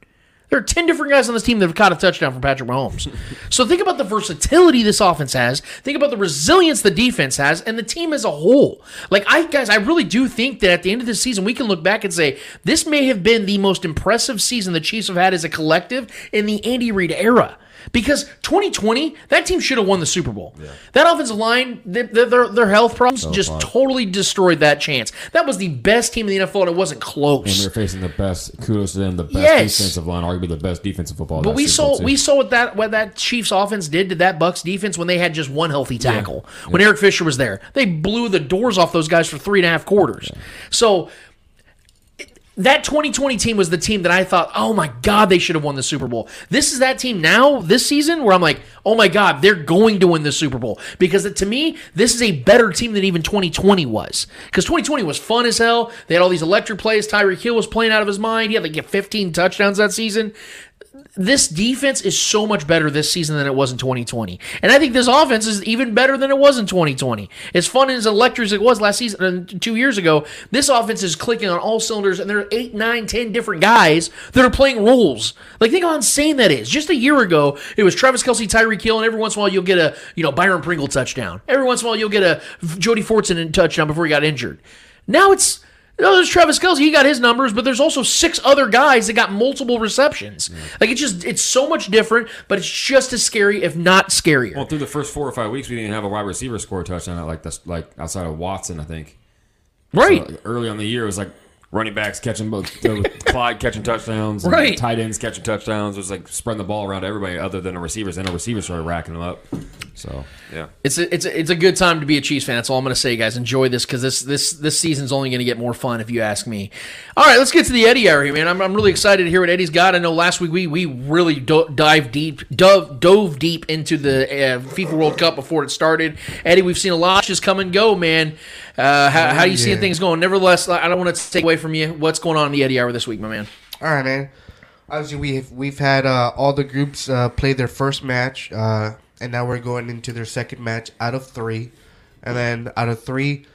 There are 10 different guys on this team that have caught a touchdown from Patrick Mahomes. so think about the versatility this offense has. Think about the resilience the defense has and the team as a whole. Like, I, guys, I really do think that at the end of this season, we can look back and say this may have been the most impressive season the Chiefs have had as a collective in the Andy Reid era. Because 2020, that team should have won the Super Bowl. That offensive line, their, their, their health problems just far. totally destroyed that chance. That was the best team in the NFL, and it wasn't close. And they're facing the best. Kudos to them. The best Yes. defensive line, arguably the best defensive football. But we saw we saw what that what that Chiefs offense did to that Bucs defense when they had just one healthy tackle. When Eric Fisher was there, they blew the doors off those guys for three and a half quarters. So that 2020 team was the team that I thought, oh my God, they should have won the Super Bowl. This is that team now, this season, where I'm like, oh my God, they're going to win the Super Bowl. Because to me, this is a better team than even 2020 was. Because 2020 was fun as hell. They had all these electric plays. Tyreek Hill was playing out of his mind. He had like 15 touchdowns that season this defense is so much better this season than it was in 2020. And I think this offense is even better than it was in 2020. As fun and as electric as it was last season, uh, two years ago, this offense is clicking on all cylinders, and there are eight, nine, ten different guys that are playing roles. Like, think how insane that is. Just a year ago, it was Travis Kelce, Tyreek Hill, and every once in a while you'll get a, you know, Byron Pringle touchdown. Every once in a while you'll get a Jody Fortson touchdown before he got injured. Now it's no, there's Travis Kelce. He got his numbers, but there's also six other guys that got multiple receptions. Like it's just it's so much different, but it's just as scary, if not scarier. Well, through the first four or five weeks, we didn't have a wide receiver score a touchdown like this, like outside of Watson, I think. right. So, early on the year, it was like running backs catching both, uh, Clyde catching touchdowns, Right. Tight ends catching touchdowns. It was like spreading the ball around to everybody other than the receivers, and the receivers started racking them up. So yeah, It's a, it's a, it's a good time to be a Chiefs fan. That's all I'm going to say, guys. Enjoy this because this this this season's only going to get more fun if you ask me. All right, let's get to the Eddie area, man. I'm, I'm really excited to hear what Eddie's got. I know last week we we really do, dive deep, dove dove deep into the uh, FIFA World Cup before it started. Eddie, we've seen a lot just come and go, man. Uh, how, how are you seeing things going? Nevertheless, I don't want to take away from you. What's going on in the Eddie hour this week, my man? All right, man. Obviously, we've we've had uh, all the groups uh, play their first match, uh, and now we're going into their second match out of three, and then out of three,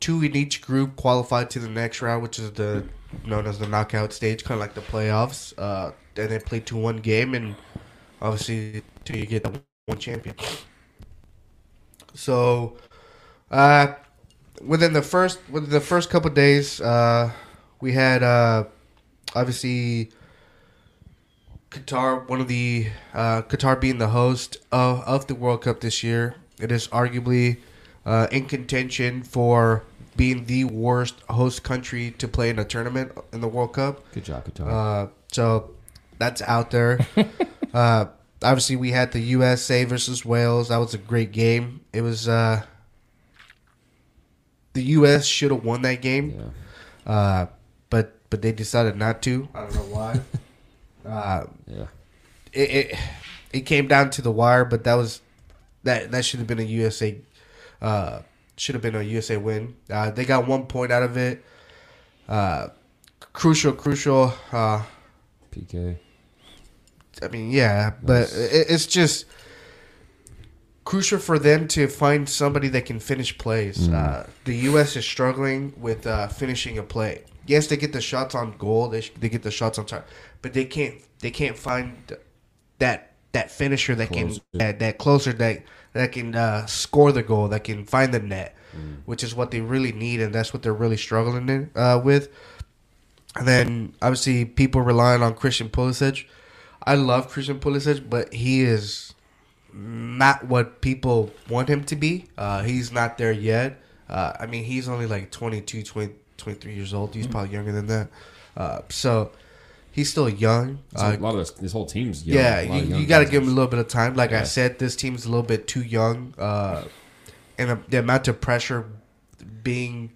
two in each group qualified to the next round, which is the known as the knockout stage, kind of like the playoffs. Uh, and they play to one game, and obviously, till you get the one champion. So, uh, within the first within the first couple days, uh, we had uh, obviously Qatar, one of the uh, Qatar being the host of, of the World Cup this year. It is arguably uh, in contention for being the worst host country to play in a tournament in the World Cup. good job, Qatar. Uh, so that's out there. uh, obviously, we had the USA versus Wales. That was a great game. It was uh, the US should have won that game, uh, but but they decided not to. I don't know why. uh, yeah, it, it it came down to the wire, but that was that that should have been a USA uh, should have been a USA win. Uh, they got one point out of it. Uh, crucial, crucial. Uh, PK. I mean, yeah, but it, it's just crucial for them to find somebody that can finish plays. Uh, the U.S. is struggling with uh, finishing a play. Yes, they get the shots on goal. They, sh- they get the shots on target, but they can't. They can't find that that finisher that Closer. can that, that closer that that can uh, score the goal that can find the net, which is what they really need, and that's what they're really struggling in, uh, with. And then obviously people relying on Christian Pulisic. I love Christian Pulisic, but he is not what people want him to be. Uh, he's not there yet. Uh, I mean, he's only like 22, 20, 23 years old. He's probably younger than that. Uh, so he's still young. So Uh, a lot of this, this whole team's young, yeah, you, you got to give him a little bit of time. Like I said, this team's a little bit too young uh, and the, amount of pressure being,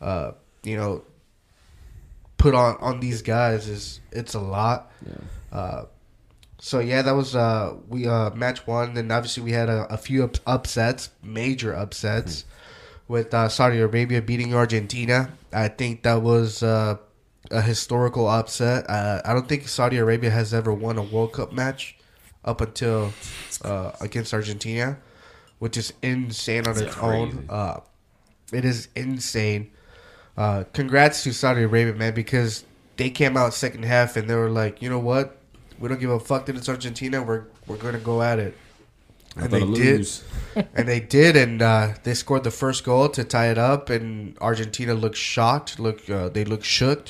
uh, you know, put on on these guys is it's a lot. Uh, so yeah, that was uh, we uh, match one. Then obviously we had a, a few up- upsets, major upsets, with uh, Saudi Arabia beating Argentina. I think that was uh, a historical upset. Uh, I don't think Saudi Arabia has ever won a World Cup match up until uh, against Argentina, which is insane on its own. Uh, it is insane. Uh, congrats to Saudi Arabia, man, because they came out second half and they were like, you know what, we don't give a fuck that it's Argentina. We're we're gonna go at it, and they gonna did, lose. and they did, and uh, they scored the first goal to tie it up. And Argentina looked shocked. Look, uh, they looked shook.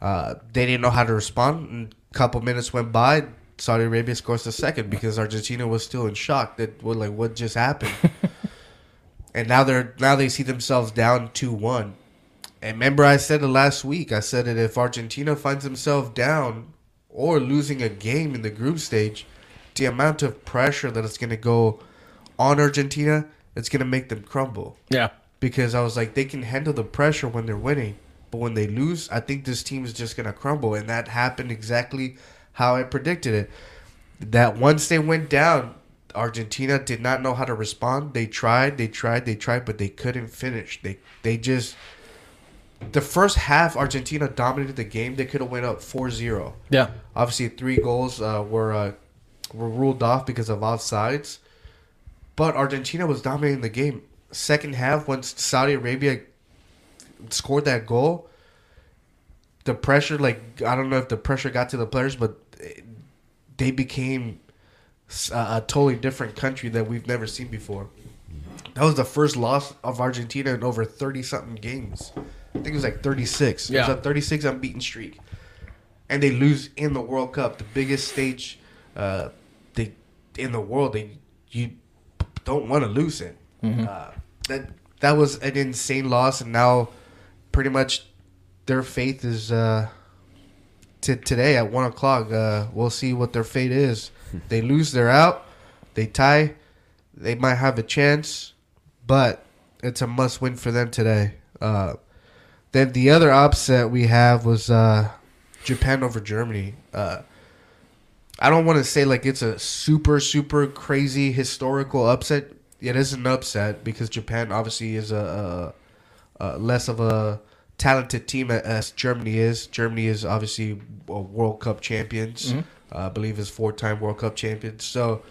Uh, they didn't know how to respond. And a couple minutes went by. Saudi Arabia scores the second because Argentina was still in shock. That what like what just happened. and now they're now they see themselves down two one. And remember, I said it last week. I said that if Argentina finds himself down or losing a game in the group stage, the amount of pressure that it's going to go on Argentina, it's going to make them crumble. Yeah. Because I was like, they can handle the pressure when they're winning, but when they lose, I think this team is just going to crumble. And that happened exactly how I predicted it. That once they went down, Argentina did not know how to respond. They tried, they tried, they tried, but they couldn't finish. They they just the first half Argentina dominated the game. They could have went up 4-0. Yeah. Obviously, three goals uh, were uh, were ruled off because of offsides. But Argentina was dominating the game. Second half, once Saudi Arabia scored that goal, the pressure, like, I don't know if the pressure got to the players, but they became a, a totally different country that we've never seen before. That was the first loss of Argentina in over 30 something games. I think it was like 36. Yeah. It was a 36 unbeaten streak. And they lose in the World Cup, the biggest stage uh, they in the world. They you don't want to lose it. Uh, that that was an insane loss, and now pretty much their faith is uh, t- today at one o'clock. Uh, we'll see what their fate is. they lose, they're out. They tie, they might have a chance, but it's a must win for them today. Uh, then the other upset we have was uh, Japan over Germany. Uh, I don't want to say like it's a super super crazy historical upset. It is an upset because Japan obviously is a, a, a less of a talented team as Germany is. Germany is obviously a World Cup champions. Uh, I believe is four time World Cup champions. So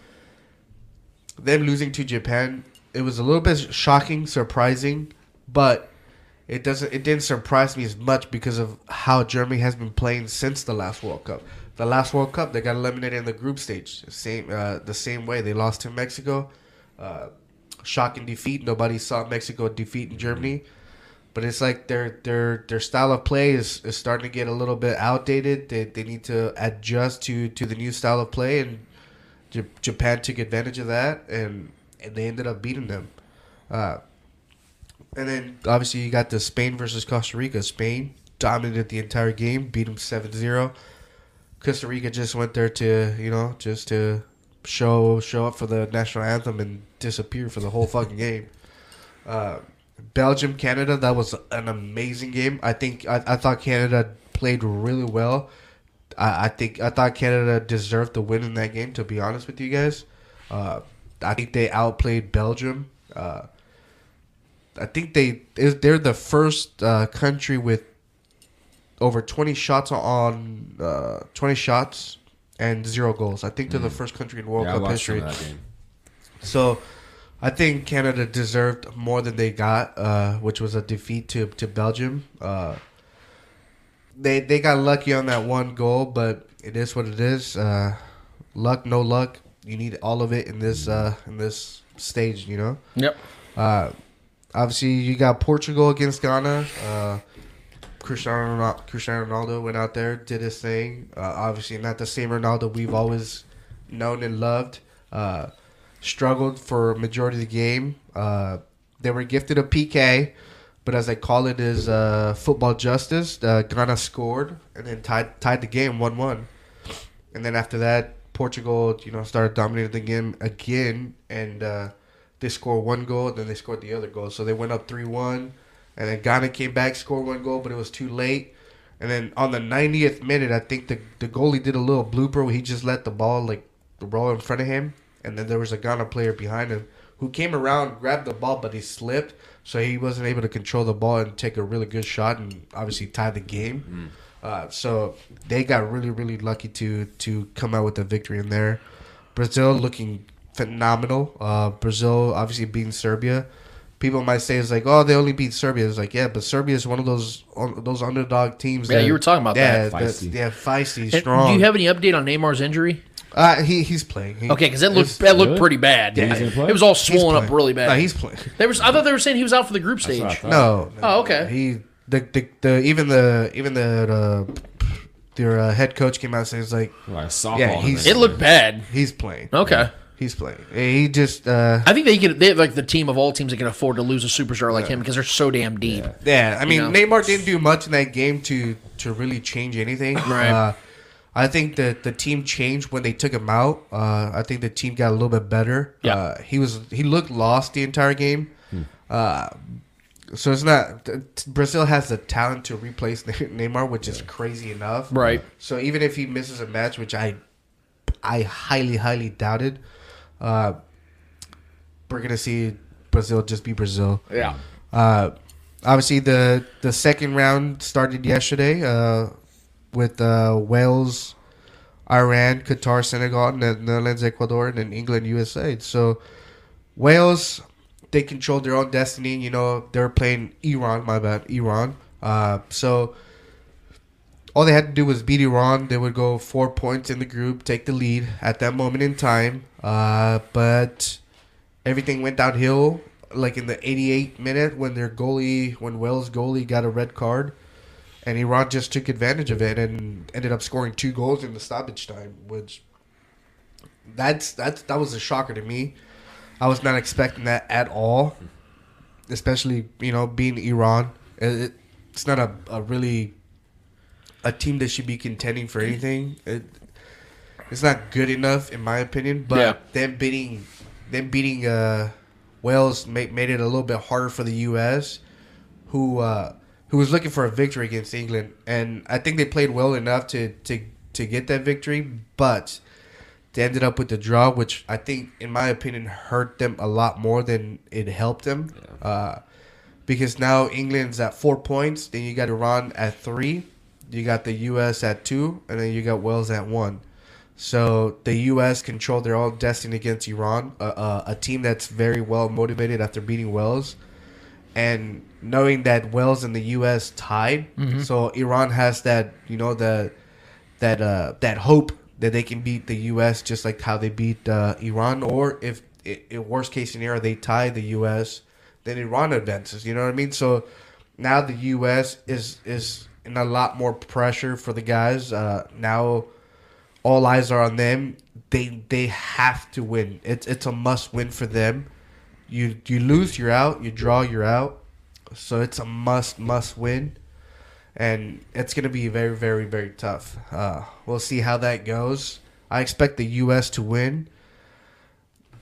them losing to Japan, it was a little bit shocking, surprising, but it doesn't it didn't surprise me as much because of how Germany has been playing since the last World Cup. The last World Cup, they got eliminated in the group stage. Same uh, the same way they lost to Mexico. Uh, shocking defeat. Nobody saw Mexico defeating Germany. But it's like their their their style of play is, is starting to get a little bit outdated. They, they need to adjust to, to the new style of play, and J- Japan took advantage of that, and, and they ended up beating them. Uh, and then obviously you got the Spain versus Costa Rica. Spain dominated the entire game, beat them 7-0. Costa Rica just went there to, you know, just to show show up for the national anthem and disappear for the whole fucking game. Uh, Belgium Canada that was an amazing game. I think I, I thought Canada played really well. I, I think I thought Canada deserved the win in that game. To be honest with you guys, uh, I think they outplayed Belgium. Uh, I think they they're the first uh, country with over twenty shots on uh, twenty shots and zero goals. I think they're the first country in World Mm. Yeah, Cup watched history. that game. So I think Canada deserved more than they got, uh, which was a defeat to to Belgium. Uh, they they got lucky on that one goal, but it is what it is. Uh, luck, no luck. You need all of it in this uh, in this stage, you know. Yep. Obviously, you got Portugal against Ghana. Uh, Cristiano Ronaldo, Cristiano Ronaldo went out there, did his thing. Uh, obviously, not the same Ronaldo we've always known and loved. Uh, struggled for majority of the game. Uh, they were gifted a PK, but as they call it, is uh, football justice. Ghana scored and then tied tied the game one one, and then after that, Portugal you know started dominating the game again, and uh, they scored one goal, then they scored the other goal. So they went up three one, and then Ghana came back, scored one goal, but it was too late. And then on the 90th minute, I think the the goalie did a little blooper where he just let the ball like ball in front of him, and then there was a Ghana player behind him who came around, grabbed the ball, but he slipped, so he wasn't able to control the ball and take a really good shot, and obviously tie the game. Uh, so they got really, really lucky to to come out with a victory in there. Brazil looking phenomenal. Uh, Brazil obviously beating Serbia. People might say it's like, oh, they only beat Serbia. It's like, yeah, but Serbia is one of those un- those underdog teams. Yeah, you were talking about yeah, that. that's- Feisty. Yeah, feisty, And strong. Do you have any update on Neymar's injury? Uh, he he's playing. He- Okay, because that looked that looked Really? pretty bad. Yeah, he's play? It was all swollen up playing. really bad. No, he's playing. They were, I thought they were saying he was out for the group stage. what I thought. No, no. Oh, okay. He the the, the even the even the uh, their uh, head coach came out and said it's like Like softball. Yeah, he's- there. It looked bad. he's playing. Okay. He's playing. He just uh, I think they could. They have like the team of all teams that can afford to lose a superstar like him because they're so damn deep. Yeah, I mean know? Neymar didn't do much in that game to to really change anything. Right. Uh, I think that the team changed when they took him out. Uh, I think the team got a little bit better. Yeah. Uh, he was he looked lost the entire game. Uh, so it's not t- t- Brazil has the talent to replace Neymar, which is crazy enough. Right. So even if he misses a match, which I I highly highly doubted, uh, we're gonna see Brazil just be Brazil. Yeah. Uh, obviously, the the second round started yesterday uh, with uh, Wales, Iran, Qatar, Senegal, and then Netherlands, Ecuador, and then England, USA. So Wales, they controlled their own destiny. You know, they're playing Iran. My bad, Iran. Uh, so all they had to do was beat Iran. They would go four points in the group, take the lead at that moment in time. Uh, but everything went downhill. Like in the 88th minute, when their goalie, when Wales goalie got a red card, and Iran just took advantage of it and ended up scoring two goals in the stoppage time, which that's that's that was a shocker to me. I was not expecting that at all, especially you know being Iran. It- it's not a, a really a team that should be contending for anything. It, it's not good enough in my opinion. But Yeah. them beating them beating uh, Wales made, made it a little bit harder for the U.S. who uh, who was looking for a victory against England, and I think they played well enough to to to get that victory, but they ended up with the draw, which I think, in my opinion, hurt them a lot more than it helped them. Uh, because now England's at four points, then you got Iran at three, you got the U.S. at two, and then you got Wales at one. So the U.S. controlled their own destiny against Iran, uh, uh, a team that's very well motivated after beating Wales, and knowing that Wales and the U.S. tied, so Iran has that you know the that uh, that hope that they can beat the U.S. just like how they beat uh, Iran, or if in worst case scenario they tie the U.S., then Iran advances. You know what I mean? So now the U.S. is is in a lot more pressure for the guys. Uh, now all eyes are on them. They they have to win. It's it's a must win for them. You you lose, you're out. You draw, you're out. So it's a must must win, and it's gonna be very very very tough. Uh, we'll see how that goes. I expect the U.S. to win,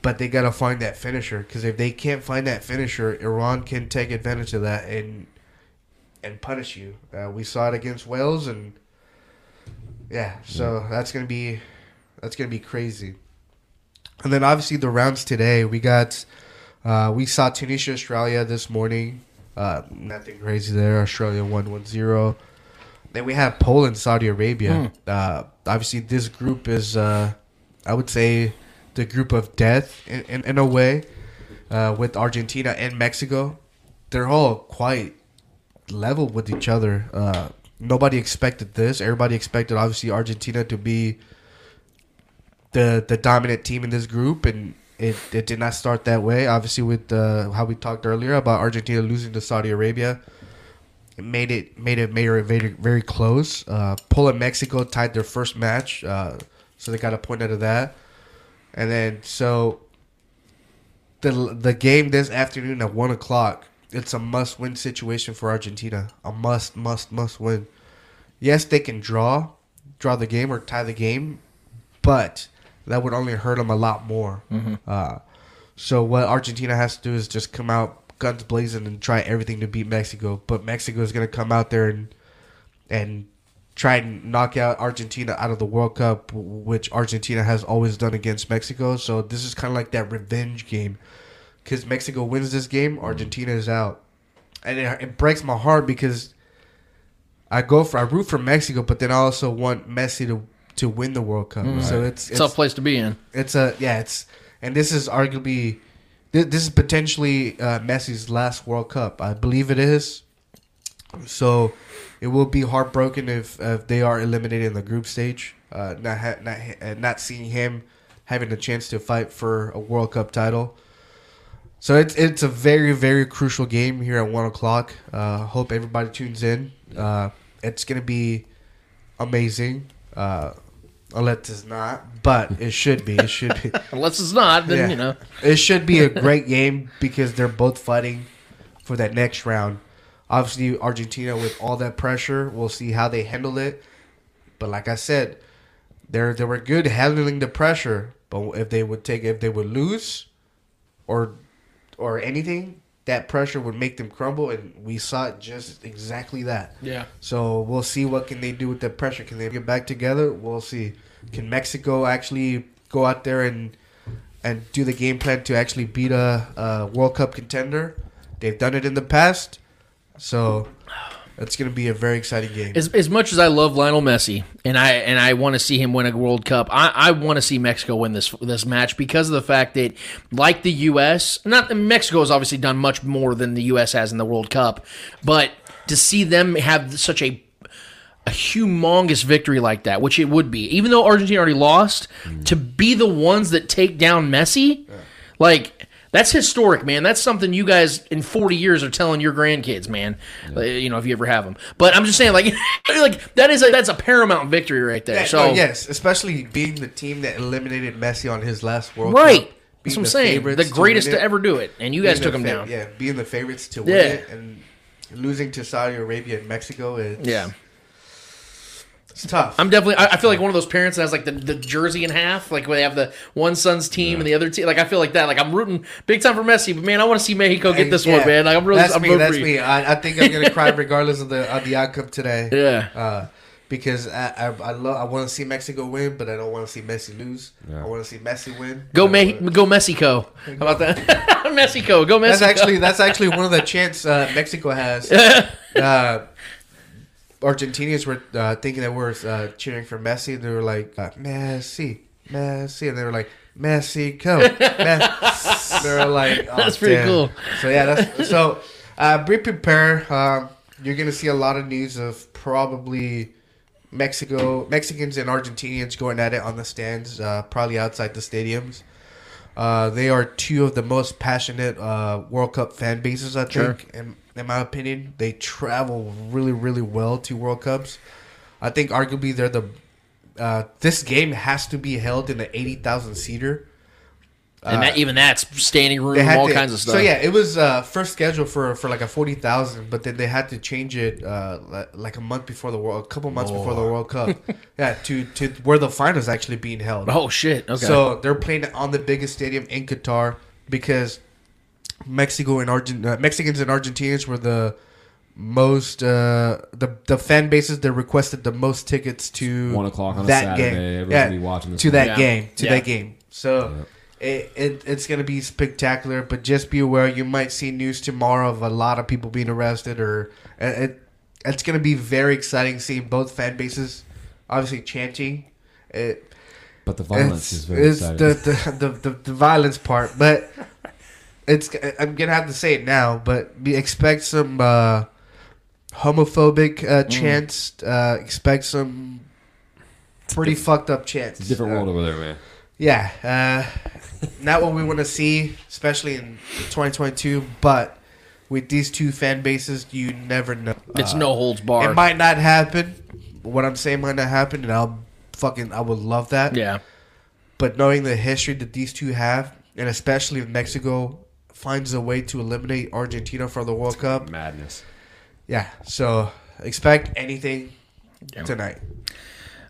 but they gotta find that finisher because if they can't find that finisher, Iran can take advantage of that and and punish you. Uh, we saw it against Wales, and yeah, so that's gonna be that's gonna be crazy. And then obviously the rounds today, we got uh, we saw Tunisia, Australia this morning. Uh, nothing crazy there. Australia won 1-0. Then we have Poland, Saudi Arabia. Uh, obviously, this group is, uh, I would say, the group of death in, in, in a way, uh, with Argentina and Mexico. They're all quite level with each other. Uh, nobody expected this. Everybody expected, obviously, Argentina to be the the dominant team in this group, and it, it did not start that way. Obviously, with uh, how we talked earlier about Argentina losing to Saudi Arabia, it made it made it made it very very close. Uh, Poland Mexico tied their first match, uh, so they got a point out of that. And then so the the game this afternoon at one o'clock. It's a must win situation for Argentina. A must must must win. Yes, they can draw draw the game or tie the game, but that would only hurt them a lot more. Uh, So what Argentina has to do is just come out guns blazing and try everything to beat Mexico. But Mexico is going to come out there and and try and knock out Argentina out of the World Cup, which Argentina has always done against Mexico. So this is kind of like that revenge game. Because Mexico wins this game, Argentina is out, and it, it breaks my heart because I go for I root for Mexico, but then I also want Messi to to win the World Cup. So it's, it's Tough place to be in. it's a yeah, it's and this is arguably this, this is potentially uh, Messi's last World Cup. I believe it is. So it will be heartbroken if, if they are eliminated in the group stage. Uh, not ha- not ha- not seeing him having a chance to fight for a World Cup title. So it's it's a very very crucial game here at one o'clock. Uh, hope everybody tunes in. Uh, it's gonna be amazing. Uh, unless it's not, but it should be. It should be. Unless it's not, then Yeah. you know. It should be a great game because they're both fighting for that next round. Obviously, Argentina with all that pressure, we'll see how they handle it. But like I said, they they were good handling the pressure. But if they would take if they would lose, or or anything, that pressure would make them crumble, and we saw just exactly that. Yeah. So we'll see what can they do with the pressure. Can they get back together? We'll see. Can Mexico actually go out there and and do the game plan to actually beat a, a World Cup contender? They've done it in the past, so it's going to be a very exciting game. As, as much as I love Lionel Messi and I and I want to see him win a World Cup, I, I want to see Mexico win this this match because of the fact that, like the U.S., not Mexico has obviously done much more than the U.S. has in the World Cup, but to see them have such a a humongous victory like that, which it would be, even though Argentina already lost, to be the ones that take down Messi, like that's historic, man. That's something you guys in 40 years are telling your grandkids, man. Uh, You know, if you ever have them. But I'm just saying, like, like that is a that's a paramount victory right there. Yeah, so yes, especially being the team that eliminated Messi on his last World right. Cup. That's what I'm saying. The greatest win to ever do it, and you guys took him fa- down. Yeah, being the favorites to win Yeah. it and losing to Saudi Arabia and Mexico. It's, Yeah. It's tough. I'm definitely. I, I feel like one of those parents that has like the, the jersey in half, like where they have the one son's team and the other team. Like I feel like that. Like I'm rooting big time for Messi, but man, I want to see Mexico get this Yeah, one, man. Like I'm really. That's I'm me. That's me. I, I think I'm gonna cry regardless of the of the outcome today. Yeah. Uh, because I I, I love I want to see Mexico win, but I don't want to see Messi lose. I want to see Messi win. Go Me- wanna- go Mexico. How about that? Mexico. Go Mexico. That's actually that's actually one of the chants uh, Mexico has. uh, Argentinians were uh, thinking that we're uh, cheering for Messi. They were like uh, Messi, Messi, and they were like Mexico. Me-. they were like, oh, That's pretty damn. cool. So yeah, that's so. Uh, be prepared. Um, you're gonna see a lot of news of probably Mexico, Mexicans and Argentinians going at it on the stands, uh, probably outside the stadiums. Uh, they are two of the most passionate uh, World Cup fan bases, I Sure. think. In, in my opinion, they travel really, really well to World Cups. I think arguably they're the. Uh, this game has to be held in the eighty thousand seater. And that, even that's standing room, all to- kinds of stuff. So yeah, it was uh, first scheduled for for like a forty thousand, but then they had to change it uh, like a month before the world, a couple months before the World Cup. yeah, to to where the finals actually being held. Oh shit. Okay. So they're playing it on the biggest stadium in Qatar because Mexico and Argent uh, Mexicans and Argentinians were the most uh, the the fan bases that requested the most tickets to One o'clock on a that Saturday, game. Yeah, watching this to one. that Yeah. game to Yeah. that game. So. It, it, it's gonna be spectacular, but just be aware you might see news tomorrow of a lot of people being arrested, or it, it it's gonna be very exciting seeing both fan bases, obviously chanting. It, But the violence is very it's exciting. the, the, the, the, the violence part, but it's I'm gonna have to say it now, but be, expect some uh, homophobic uh, Mm. chants. Uh, expect some pretty fucked up chants. It's a different Uh, world over there, man. yeah, uh, not what we want to see, especially in 2022. But with these two fan bases, you never know. it's Uh, no holds barred. It might not happen. What I'm saying might not happen, and I'll fucking I would love that. yeah. But knowing the history that these two have, and especially if Mexico finds a way to eliminate Argentina from the World Cup, Madness. yeah. So expect anything tonight.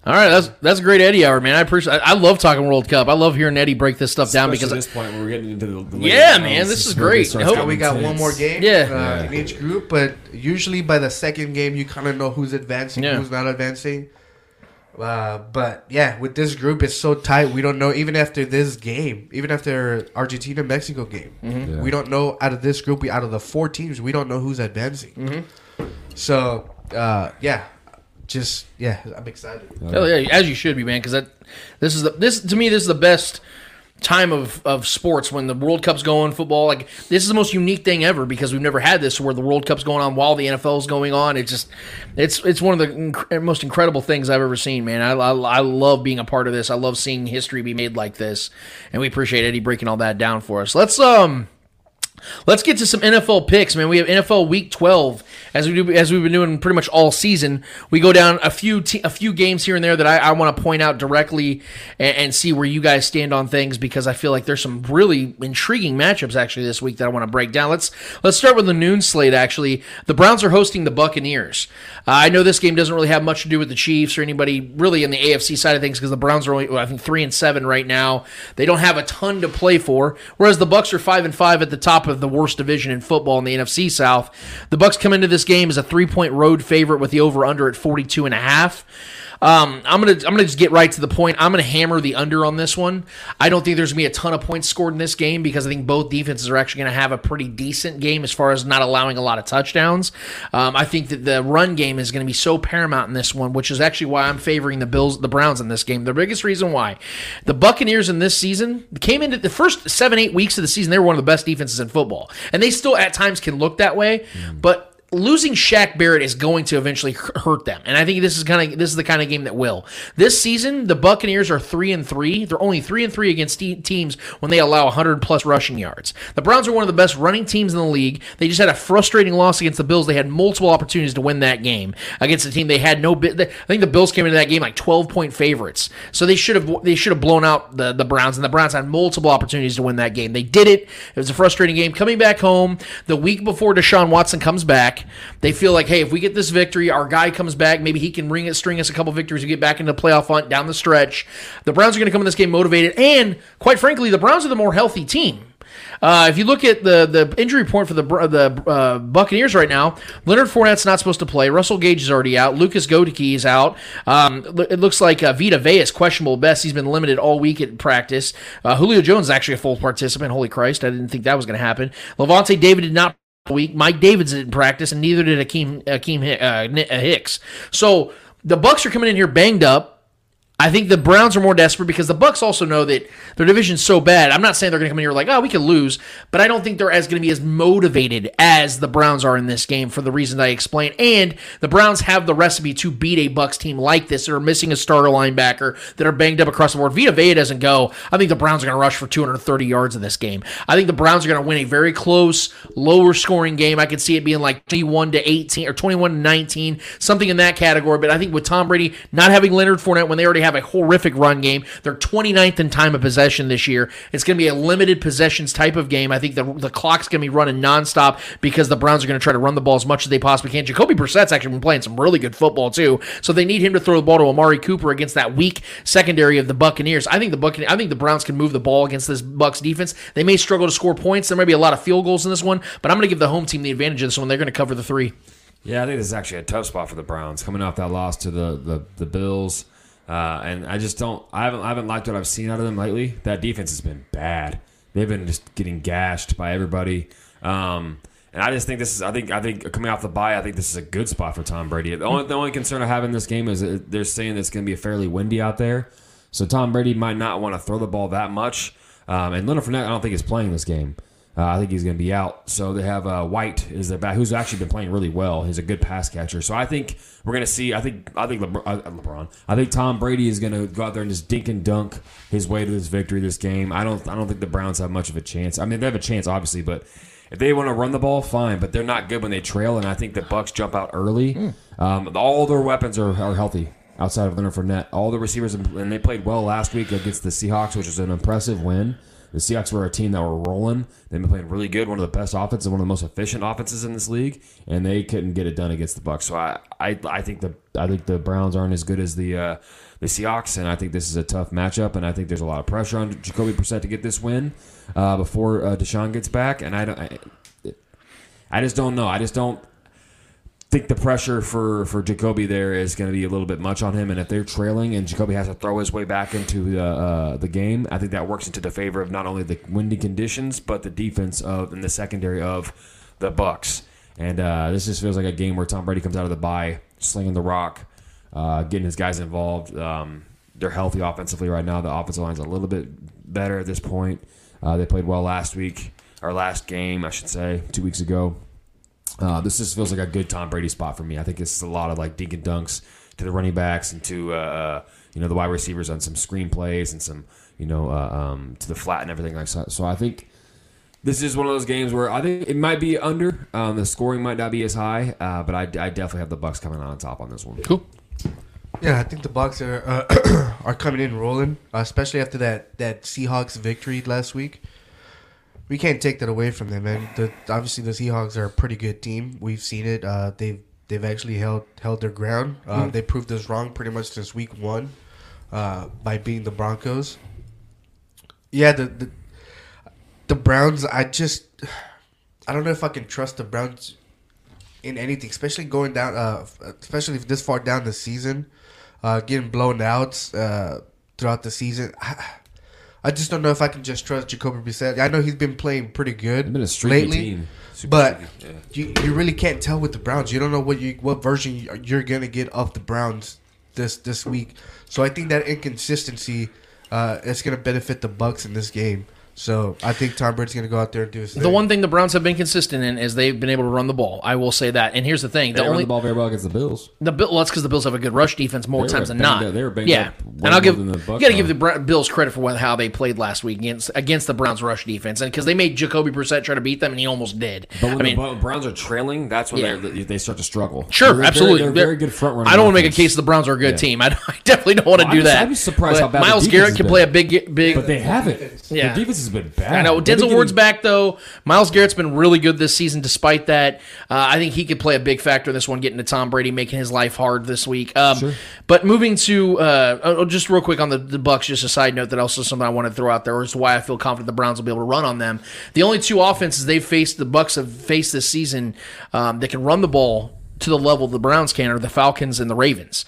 All right, that's that's a great Eddie hour, man. I appreciate. I, I love talking World Cup. I love hearing Eddie break this stuff down because at this point, we're getting into the, the Yeah, rounds, man, this is great. I hope- we got one more game Yeah. uh, in each group, but usually by the second game, you kind of know who's advancing, Yeah. who's not advancing. Uh, but yeah, with this group, it's so tight. We don't know even after this game, even after Argentina Mexico game, Mm-hmm. Yeah. we don't know out of this group. We out of the four teams, we don't know who's advancing. Mm-hmm. So uh, yeah, just yeah, I'm excited. Hell yeah, as you should be, man. Because that this is the this to me this is the best time of of sports when the World Cup's going, football. Like this is the most unique thing ever because we've never had this where the World Cup's going on while the NFL's going on. It's just it's it's one of the inc- most incredible things I've ever seen, man. I, I I love being a part of this. I love seeing history be made like this, and we appreciate Eddie breaking all that down for us. Let's um. Let's get to some NFL picks, man. We have NFL Week 12 as we do as we've been doing pretty much all season. We go down a few te- a few games here and there that I, I want to point out directly and, and see where you guys stand on things because I feel like there's some really intriguing matchups actually this week that I want to break down. Let's let's start with the noon slate. Actually, the Browns are hosting the Buccaneers. Uh, I know this game doesn't really have much to do with the Chiefs or anybody really in the AFC side of things because the Browns are only well, I think three and seven right now. They don't have a ton to play for, whereas the Bucs are five and five at the top of the worst division in football in the NFC South. The Bucs come into this game as a three point road favorite with the over under at 42 and a half. Um, I'm gonna I'm gonna just get right to the point. I'm gonna hammer the under on this one. I don't think there's gonna be a ton of points scored in this game because I think both defenses are actually gonna have a pretty decent game as far as not allowing a lot of touchdowns. Um, I think that the run game is gonna be so paramount in this one, which is actually why I'm favoring the Bills, the Browns in this game. The biggest reason why the Buccaneers in this season came into the first seven eight weeks of the season. They were one of the best defenses in football, and they still at times can look that way, but losing Shaq Barrett is going to eventually hurt them, and I think this is kind of this is the kind of game that will. This season, the Buccaneers are three and three. They're only three and three against te- teams when they allow 100 plus rushing yards. The Browns are one of the best running teams in the league. They just had a frustrating loss against the Bills. They had multiple opportunities to win that game against a team they had no bit. I think the Bills came into that game like 12 point favorites, so they should have they should have blown out the the Browns, and the Browns had multiple opportunities to win that game. They did it. It was a frustrating game. Coming back home the week before Deshaun Watson comes they feel like, hey, if we get this victory, our guy comes back, maybe he can ring it, string us a couple victories, and get back into the playoff hunt down the stretch. The Browns are going to come in this game motivated, and quite frankly, the Browns are the more healthy team. Uh, if you look at the the injury report for the the uh, Buccaneers right now, Leonard Fournette's not supposed to play. Russell Gage is already out. Lucas Goedeke is out. Um, it looks like uh, Vita Vea is questionable. Best he's been limited all week at practice. Uh, Julio Jones is actually a full participant. Holy Christ, I didn't think that was going to happen. Lavonte David did not week. Mike Davids didn't practice, and neither did Akeem Akeem uh, Hicks. So the Bucs are coming in here banged up. I think the Browns are more desperate because the Bucs also know that their division's so bad. I'm not saying they're going to come in here like, oh, we could lose, but I don't think they're as going to be as motivated as the Browns are in this game for the reasons I explained. And the Browns have the recipe to beat a Bucs team like this that are missing a starter linebacker that are banged up across the board. Vita Vea doesn't go. I think the Browns are going to rush for 230 yards in this game. I think the Browns are going to win a very close, lower scoring game. I could see it being like 21 to 18 or 21 to 19, something in that category. But I think with Tom Brady not having Leonard Fournette when they already have a horrific run game, they're 29th in time of possession this year. It's going to be a limited possessions type of game. I think the, the clock's going to be running nonstop because the Browns are going to try to run the ball as much as they possibly can. Jacoby Brissett's actually been playing some really good football too, so they need him to throw the ball to Amari Cooper against that weak secondary of the Buccaneers. I think the Buccaneers, I think the Browns can move the ball against this Bucs defense. They may struggle to score points. There may be a lot of field goals in this one, but I'm going to give the home team the advantage of this one. They're going to cover the three. Yeah, I think this is actually a tough spot for the Browns coming off that loss to the the, the Bills, uh, and I just don't. I haven't I haven't liked what I've seen out of them lately. That defense has been bad. They've been just getting gashed by everybody. Um, and I just think this is. I think. I think coming off the bye, I think this is a good spot for Tom Brady. The only, the only concern I have in this game is they're saying it's going to be fairly windy out there, so Tom Brady might not want to throw the ball that much. Um, and Leonard Fournette, I don't think is playing this game. Uh, I think he's going to be out. So they have uh, White is the back, who's actually been playing really well. He's a good pass catcher. So I think we're going to see. I think I think Lebr- uh, LeBron. I think Tom Brady is going to go out there and just dink and dunk his way to this victory this game. I don't. I don't think the Browns have much of a chance. I mean, they have a chance, obviously, but if they want to run the ball, fine. But they're not good when they trail, and I think the Bucs jump out early. Um, all their weapons are, are healthy. outside of Leonard Fournette. All the receivers, and they played well last week against the Seahawks, which was an impressive win. The Seahawks were a team that were rolling. They've been playing really good, one of the best offenses, one of the most efficient offenses in this league, and they couldn't get it done against the Bucs. So I, I, I think the I think the Browns aren't as good as the uh, the Seahawks, and I think this is a tough matchup, and I think there's a lot of pressure on Jacoby Brissett to get this win uh, before uh, Deshaun gets back, and I don't. I, I just don't know. I just don't think the pressure for for Jacoby there is going to be a little bit much on him. And if they're trailing and Jacoby has to throw his way back into the uh, the game, I think that works into the favor of not only the windy conditions but the defense of and the secondary of the Bucs. And uh, this just feels like a game where Tom Brady comes out of the bye, slinging the rock, uh, getting his guys involved. Um, they're healthy offensively right now. The offensive line's a little bit better at this point. Uh, they played well last week, or last game, I should say, two weeks ago. Uh, this just feels like a good Tom Brady spot for me. I think it's a lot of like dink and dunks to the running backs and to uh, you know the wide receivers on some screen plays and some you know uh, um, to the flat and everything like that. So I think this is one of those games where I think it might be under. Um, the scoring might not be as high, uh, but I, I definitely have the Bucs coming on top on this one. Cool. Yeah, I think the Bucs are uh, are coming in rolling, uh, especially after that that Seahawks victory last week. We can't take that away from them, man. The, obviously, the Seahawks are a pretty good team. We've seen it. Uh, they've they've actually held held their ground. Uh, Mm. They proved us wrong pretty much since week one uh, by beating the Broncos. Yeah, the, the the Browns. I just I don't know if I can trust the Browns in anything, especially going down, uh, especially if this far down the season, uh, getting blown out uh, throughout the season. I, I just don't know if I can just trust Jacoby Brissett. I know he's been playing pretty good been a lately, team. But streaky, you, you really can't tell with the Browns. You don't know what you what version you- you're gonna get of the Browns this this week. So I think that inconsistency uh, is gonna benefit the Bucs in this game. So I think Tom Brady's gonna go out there and do his thing. The one thing the Browns have been consistent in is they've been able to run the ball. I will say that. And here's the thing: They the run only the ball very well against the Bills. The Bill, well, that's because the Bills have a good rush defense more They times than not. up- they were banged yeah, up way and I'll more give the you got to give the Bra- Bills credit for what, how they played last week against against the Browns rush defense, and because they made Jacoby Brissett try to beat them, and he almost did. But when I mean, the Bu- Browns are trailing, that's when Yeah. they're, they start to struggle. sure, They're- absolutely, They're, they're very good front running. I don't want to make a case the Browns are a good Yeah. team. I, I definitely don't want to Well, do I'd be- that. I'd be surprised But how bad the Myles defense Garrett can play a big big. But they haven't. Yeah. Their defense has been bad. I know Denzel Ward's back though. Myles Garrett's been really good this season. Despite that, uh, I think he could play a big factor in this one, getting to Tom Brady, making his life hard this week. Um, But moving to uh, uh, just real quick on the, the Bucs, just a side note that also something I want to throw out there as to why I feel confident the Browns will be able to run on them. The only two offenses they've faced, the Bucs have faced this season, um, that can run the ball to the level of the Browns can are the Falcons and the Ravens.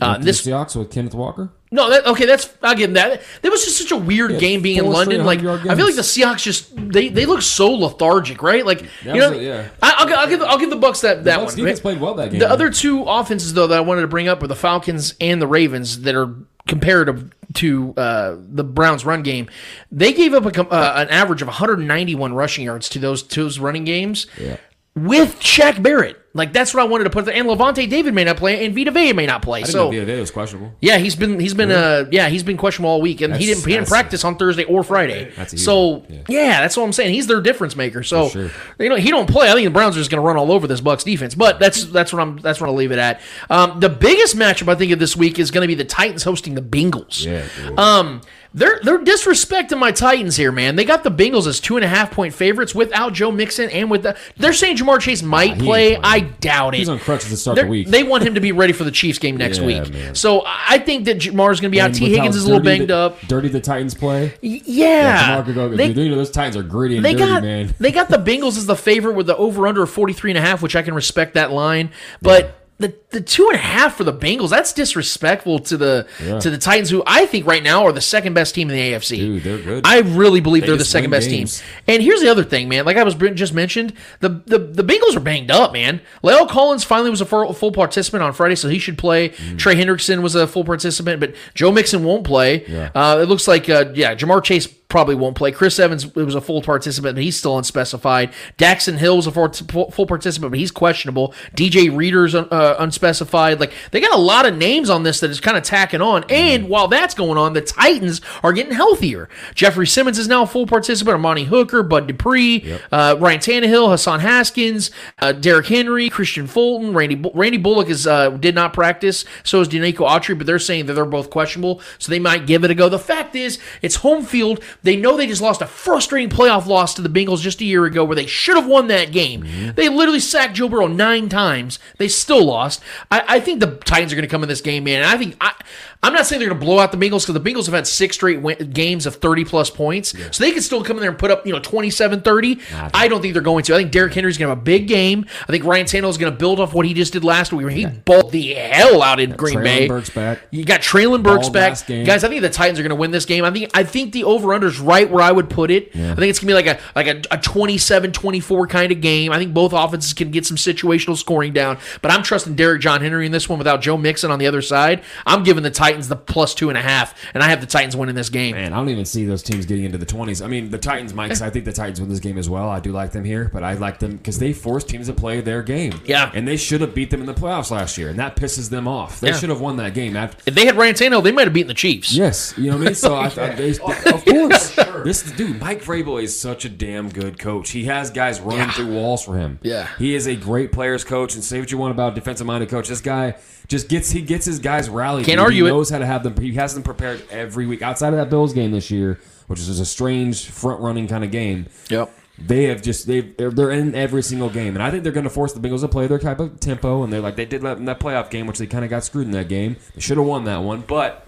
Uh, this the Seahawks with Kenneth Walker. no, that, okay, that's I'll give them that. That was just such a weird Yeah, game being in London. Like 100-yard I feel like the. Seahawks just they, they look so lethargic, right? Like That you know, a- yeah. I, I'll, I'll give I'll give the Bucs that that Bucs one. defense played well that game. The other two offenses though that I wanted to bring up were the Falcons and the Ravens that are comparative to uh, the Browns run game. They gave up a, uh, an average of 191 rushing yards to those those running games Yeah. with Shaq Barrett. Like that's what I wanted to put there. And Lavonte David may not play, and Vita Vea may not play. So know Vita Vea was questionable. yeah, he's been he's been uh yeah he's been questionable all week, and he That's- didn't he didn't that's- practice on Thursday or Friday. That's a huge so one, yeah. yeah. that's what I'm saying. He's their difference maker. So For sure. you know he don't play. I think the Browns are just going to run all over this Bucs defense. But that's that's what I'm that's what I'll leave it at. Um, the biggest matchup I think of this week is going to be the Titans hosting the Bengals. Yeah. dude. Um, they're they're disrespecting my Titans here, man. They got the Bengals as two and a half point favorites without Joe Mixon and with the. They're saying Ja'Marr Chase might play. I doubt it. He's on crutches to start They're- the week. They want him to be ready for the Chiefs game next Yeah, week. man. So I think that Ja'Marr's going to be out. Tee Higgins is a little banged the- up. Dirty the Titans play. Y- Yeah, Ja'Marr could go. they, dude, you know those Titans are gritty and they dirty, got man. they got the Bengals as the favorite with the over under of 43 and a half, which I can respect that line, but. The, the two and a half for the Bengals that's disrespectful to the Yeah. to the Titans who I think right now are the second best team in the AFC. Dude, they're good. I really believe They are the second best games. team. And here's the other thing, man. Like I was just mentioned, the the, the Bengals are banged up, man. Leo Collins finally was a full, full participant on Friday, so he should play. Mm. Trey Hendrickson was a full participant, but Joe Mixon won't play. Yeah. Uh, it looks like, uh, yeah, Ja'Marr Chase probably won't play. Chris Evans it was a full participant, but he's still unspecified. Daxton Hill was a full, full participant, but he's questionable. DJ Reader's uh, unspecified. Like they got a lot of names on this that is kind of tacking on. And while that's going on, the Titans are getting healthier. Jeffrey Simmons is now a full participant. Amani Hooker, Bud Dupree, uh, Ryan Tannehill, Hassan Haskins, uh, Derrick Henry, Kristian Fulton, Randy Bu- Randy Bullock is uh, did not practice. So is Denico Autry, but they're saying that they're both questionable, so they might give it a go. The fact is, it's home field. They know they just lost a frustrating playoff loss to the Bengals just a year ago, where they should have won that game. Mm-hmm. They literally sacked Joe Burrow nine times. They still lost. I, I think the Titans are going to come in this game, man. And I think I, I'm not saying they're going to blow out the Bengals because the Bengals have had six straight win- games of 30 plus points, so they can still come in there and put up you know 27 30. I don't think they're going to. I think Derrick Henry's going to have a big game. I think Ryan Tannehill is going to build off what he just did last week, where he balled the hell out in Green Treylon Bay. Burks back. You got Treylon Burks back, guys. I think the Titans are going to win this game. I think I think the over under is right where I would put it. I think it's going to be like a like a, a 27-24 kind of game. I think both offenses can get some situational scoring down, but I'm trusting Derrick John Henry in this one without Joe Mixon on the other side. I'm giving the Titans the plus two and a half, and I have the Titans winning this game. Man, I don't even see those teams getting into the 20s. I mean, the Titans might, 'cause I think the Titans win this game as well. I do like them here, but I like them because they force teams to play their game. Yeah. And they should have beat them in the playoffs last year, and that pisses them off. They Yeah. should have won that game. After, If they had Ryan Tannehill, they might have beaten the Chiefs. yes, you know what I mean? So I thought, they, oh, of course. This dude, Mike Vrabel, is such a damn good coach. He has guys running through walls for him. Yeah. He is a great players coach, and say what you want about defensive minded coach. This guy just gets he gets his guys rallied. Can't dude. argue he it. knows how to have them. He has them prepared every week. Outside of that Bills game this year, which is just a strange front running kind of game. Yep. They have just they they're, they're in every single game, and I think they're going to force the Bengals to play their type of tempo, and they're like they did that in that playoff game, which they kind of got screwed in that game. They should have won that one, but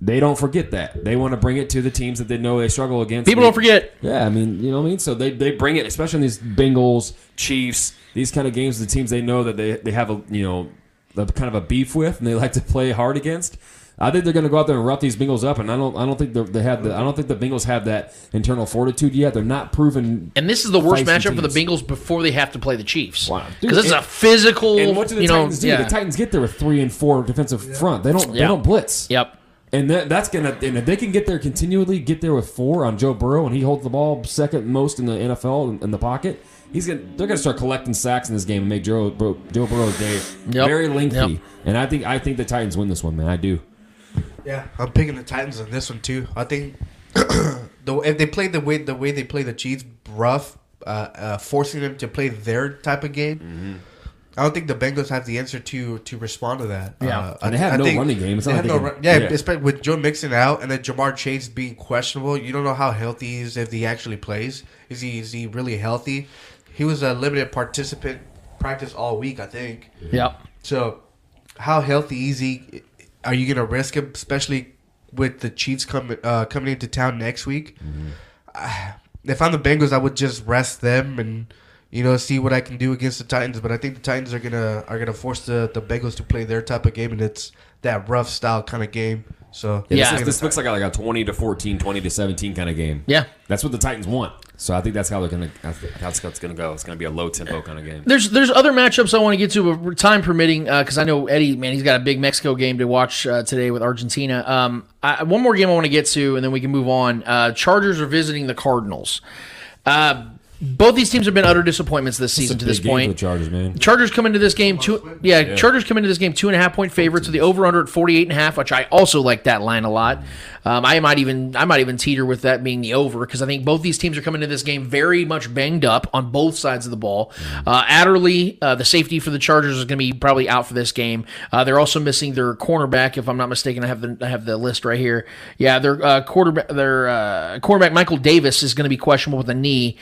they don't forget that. They want to bring it to the teams that they know they struggle against. People They- don't forget. Yeah, I mean, you know what I mean. So they, they bring it, especially in these Bengals, Chiefs, these kind of games. The teams they know that they they have a you know a kind of a beef with, and they like to play hard against. I think they're going to go out there and rough these Bengals up, and I don't I don't think they're- have the I don't think the Bengals have that internal fortitude yet. They're not proven. And this is the worst feisty matchup for the teams. Bengals before they have to play the Chiefs. Wow. Because this is a physical, And what do the you know, Titans do? yeah. The Titans get there with three and four defensive front. They don't they Yeah. don't blitz. Yep. And that, that's gonna and if they can get there continually, get there with four on Joe Burrow, and he holds the ball second most in the NFL in, in the pocket. He's gonna they're gonna start collecting sacks in this game and make Joe Bur- Joe Burrow's day Yep. very lengthy. Yep. And I think I think the Titans win this one, man. I do. Yeah, I'm picking the Titans on this one too. I think the if they play the way the way they play the Chiefs rough, uh, uh, forcing them to play their type of game. Mm-hmm. I don't think the Bengals have the answer to to respond to that. Yeah. uh, And they I- have I no think running game. It's they not have like no they run, can- yeah, yeah. especially with Joe Mixon out and then Ja'Marr Chase being questionable. You don't know how healthy he is if he actually plays. Is he is he really healthy? He was a limited participant practice all week, I think. Yep. So, how healthy is he? Are you going to risk him, especially with the Chiefs coming uh, coming into town next week? Uh, if I'm the Bengals, I would just rest them and you know see what I can do against the Titans. But I think the Titans are gonna are gonna force the the Bengals to play their type of game, and it's that rough style kind of game. So Yeah, Yeah. this, is- this looks like a, like a twenty to 14, 20 to seventeen kind of game. Yeah. that's what the Titans want. So I think that's how they're gonna. That's how it's gonna go. It's gonna be a low tempo kind of game. There's there's other matchups I want to get to, but time permitting, because I know Eddie, man, he's got a big Mexico game to watch uh, today with Argentina. Um, I, one more game I want to get to, and then we can move on. Uh, Chargers are visiting the Cardinals. Uh, both these teams have been utter disappointments this It's a season to big this game for point. the Chargers, man. Chargers come into this game two. Yeah, Chargers come into this game two and a half point favorites. So the over under at forty eight and a half, which I also like that line a lot. Um, I might even I might even teeter with that being the over because I think both these teams are coming into this game very much banged up on both sides of the ball. Uh, Adderley, uh, the safety for the Chargers, is going to be probably out for this game. Uh, they're also missing their cornerback, if I'm not mistaken. I have the I have the list right here. Yeah, their uh, quarterback, their uh, cornerback Michael Davis is going to be questionable with a knee.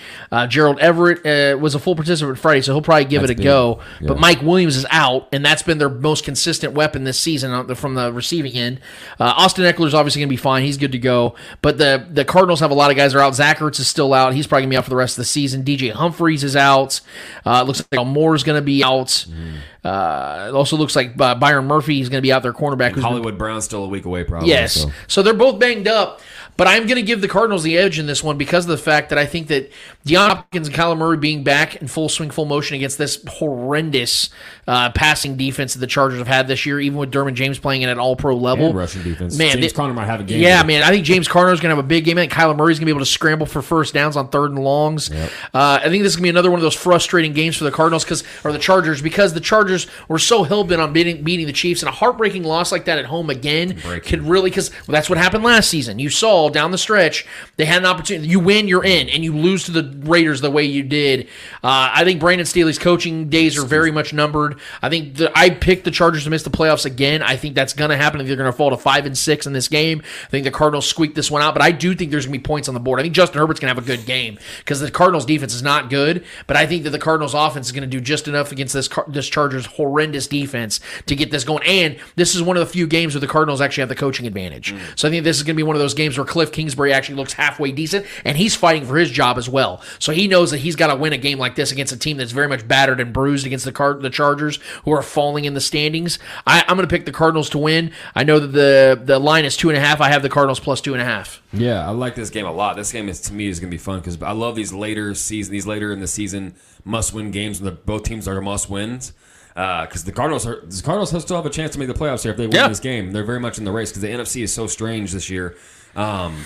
Gerald Everett uh, was a full participant Friday, so he'll probably give That's it a big. go. Yeah. But Mike Williams is out, and that's been their most consistent weapon this season from the receiving end. Uh, Austin Ekeler is obviously going to be fine; he's good to go. But the the Cardinals have a lot of guys that are out. Zach Ertz is still out; he's probably going to be out for the rest of the season. DJ Humphries is out. Uh, it looks like Al Moore is going to be out. Mm-hmm. Uh, it also looks like uh, Byron Murphy is going to be out there cornerback. who's been- Hollywood Brown's still a week away, probably. Yes. so. So. they're both banged up. But I'm going to give the Cardinals the edge in this one because of the fact that I think that DeAndre Hopkins and Kyler Murray being back in full swing, full motion against this horrendous uh, passing defense that the Chargers have had this year, even with Derwin James playing at an all pro level. And rushing defense. Man, James Conner might have a game. Yeah, day. man. I think James Conner is going to have a big game. I think Kyler Murray's going to be able to scramble for first downs on third and longs. Uh, I think this is going to be another one of those frustrating games for the Cardinals because, or the Chargers, because the Chargers were so hell bent on beating, beating the Chiefs, and a heartbreaking loss like that at home again could really because well, that's what happened last season. You saw down the stretch they had an opportunity. You win, you're in, and you lose to the Raiders the way you did. Uh, I think Brandon Staley's coaching days are very much numbered. I think the, I picked the Chargers to miss the playoffs again. I think that's going to happen. I think they're going to fall to five and six in this game. I think the Cardinals squeak this one out, but I do think there's going to be points on the board. I think Justin Herbert's going to have a good game because the Cardinals defense is not good, but I think that the Cardinals offense is going to do just enough against this Car- this Chargers horrendous defense to get this going. And this is one of the few games where the Cardinals actually have the coaching advantage. So I think this is going to be one of those games where Kliff Kingsbury actually looks halfway decent, and he's fighting for his job as well. So he knows that he's got to win a game like this against a team that's very much battered and bruised against the Car- the Chargers, who are falling in the standings. I, I'm going to pick the Cardinals to win. I know that the the line is two and a half. I have the Cardinals plus two and a half. Yeah, I like this game a lot. This game is to me is going to be fun because I love these later season, these later in the season must win games when the, both teams are must wins. Because uh, the Cardinals are the Cardinals still have a chance to make the playoffs here if they win Yeah. this game. They're very much in the race because the NFC is so strange this year. Um,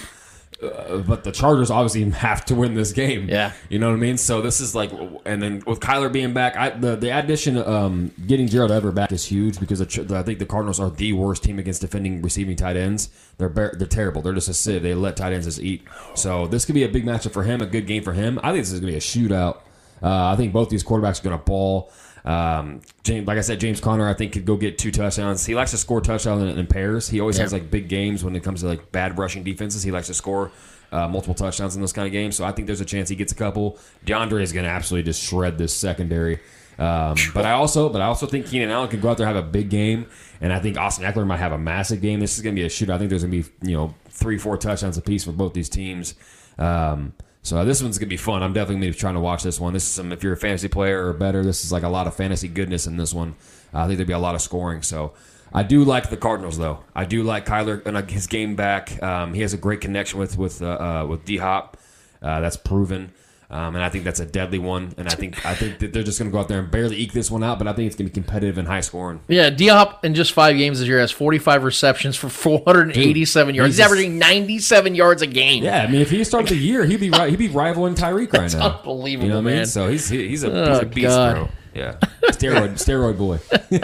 uh, but the Chargers obviously have to win this game. Yeah. you know what I mean. So this is like, and then with Kyler being back, I, the the addition, um, getting Gerald Everett back is huge because the, I think the Cardinals are the worst team against defending receiving tight ends. They're bar- they're terrible. They're just a sieve. They let tight ends just eat. So this could be a big matchup for him, a good game for him. I think this is gonna be a shootout. Uh, I think both these quarterbacks are gonna ball. Um, James, like I said, James Conner, I think could go get two touchdowns. He likes to score touchdowns in, in pairs. He always has like big games when it comes to like bad rushing defenses. He likes to score uh, multiple touchdowns in those kind of games. So I think there's a chance he gets a couple. DeAndre is going to absolutely just shred this secondary. Um, but I also, but I also think Keenan Allen could go out there and have a big game, and I think Austin Ekeler might have a massive game. This is going to be a shootout. I think there's going to be you know three, four touchdowns apiece for both these teams. Um, so this one's gonna be fun. I'm definitely gonna be trying to watch this one. This is some if you're a fantasy player or better, this is like a lot of fantasy goodness in this one. Uh, I think there'd be a lot of scoring. So I do like the Cardinals though. I do like Kyler and his game back. Um, he has a great connection with with uh, uh, with D Hop. Uh, that's proven. Um, and I think that's a deadly one. And I think I think that they're just going to go out there and barely eke this one out. But I think it's going to be competitive and high scoring. Yeah, D Hop in just five games this year has 45 receptions for 487 yards. He's he's averaging 97 yards a game. Yeah, I mean, if he started the year, he'd be ri- he'd be rivaling Tyreek right now. unbelievable, You know what I mean? man. So he's he- he's a he's Oh, a beast, God. bro. Yeah, steroid steroid boy.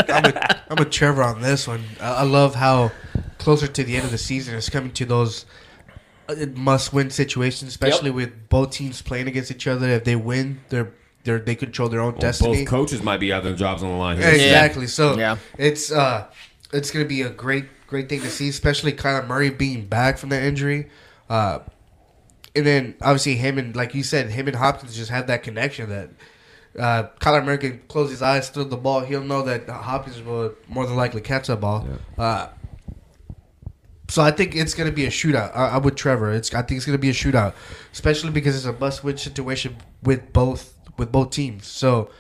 I'm a, I'm a Trevor on this one. I, I love how closer to the end of the season it's coming to those must-win situations, especially with both teams playing against each other. If they win, they're they're they control their own destiny. Both coaches might be out their jobs on the line. Here. exactly. So Yeah. it's uh it's gonna be a great great thing to see, especially Kyler Murray being back from that injury. Uh, and then obviously him and like you said, him and Hopkins just have that connection that uh, Kyler Murray can close his eyes, throw the ball. He'll know that Hopkins will more than likely catch that ball. Uh, so I think it's gonna be a shootout. I, I'm with Trevor. It's I think it's gonna be a shootout, especially because it's a must-win situation with both with both teams. So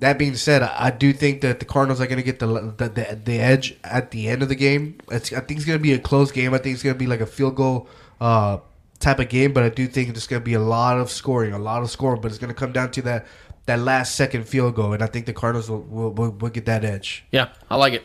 that being said, I, I do think that the Cardinals are gonna get the, the the the edge at the end of the game. It's, I think it's gonna be a close game. I think it's gonna be like a field goal uh, type of game, but I do think it's gonna be a lot of scoring, a lot of scoring. But it's gonna come down to that that last second field goal, and I think the Cardinals will will, will, will get that edge. Yeah, I like it.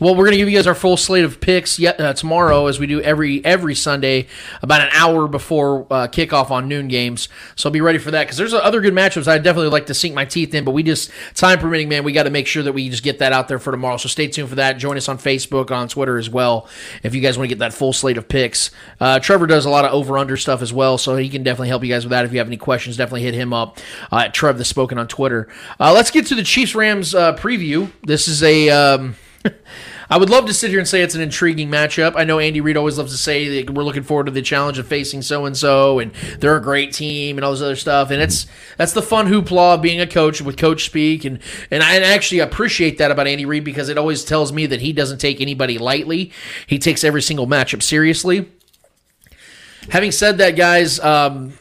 Well, we're gonna give you guys our full slate of picks yet uh, tomorrow, as we do every every Sunday, about an hour before uh, kickoff on noon games. So be ready for that because there's other good matchups. I'd definitely like to sink my teeth in, but we just time permitting, man, we got to make sure that we just get that out there for tomorrow. So stay tuned for that. Join us on Facebook, on Twitter as well, if you guys want to get that full slate of picks. Uh, Trevor does a lot of over under stuff as well, so he can definitely help you guys with that. If you have any questions, definitely hit him up uh, at Trev the Spoken on Twitter. Uh, let's get to the Chiefs Rams uh, preview. This is a. Um, I would love to sit here and say it's an intriguing matchup. I know Andy Reid always loves to say that we're looking forward to the challenge of facing so and so, and they're a great team and all this other stuff. And it's that's the fun hoopla of being a coach with coach speak, and and I actually appreciate that about Andy Reid because it always tells me that he doesn't take anybody lightly. He takes every single matchup seriously. Having said that, guys. Um,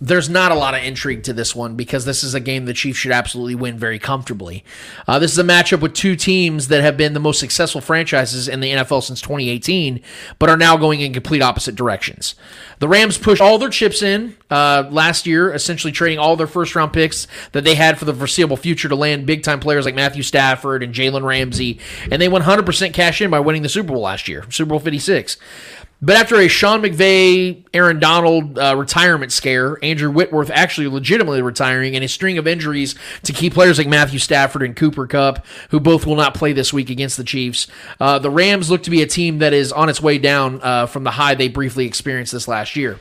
there's not a lot of intrigue to this one because this is a game the Chiefs should absolutely win very comfortably. Uh, this is a matchup with two teams that have been the most successful franchises in the NFL since 2018, but are now going in complete opposite directions. The Rams pushed all their chips in uh, last year, essentially trading all their first round picks that they had for the foreseeable future to land big time players like Matthew Stafford and Jalen Ramsey, and they 100% cash in by winning the Super Bowl last year, Super Bowl 56. But after a Sean McVay, Aaron Donald uh, retirement scare, Andrew Whitworth actually legitimately retiring, and a string of injuries to key players like Matthew Stafford and Cooper Kupp, who both will not play this week against the Chiefs, uh, the Rams look to be a team that is on its way down uh, from the high they briefly experienced this last year.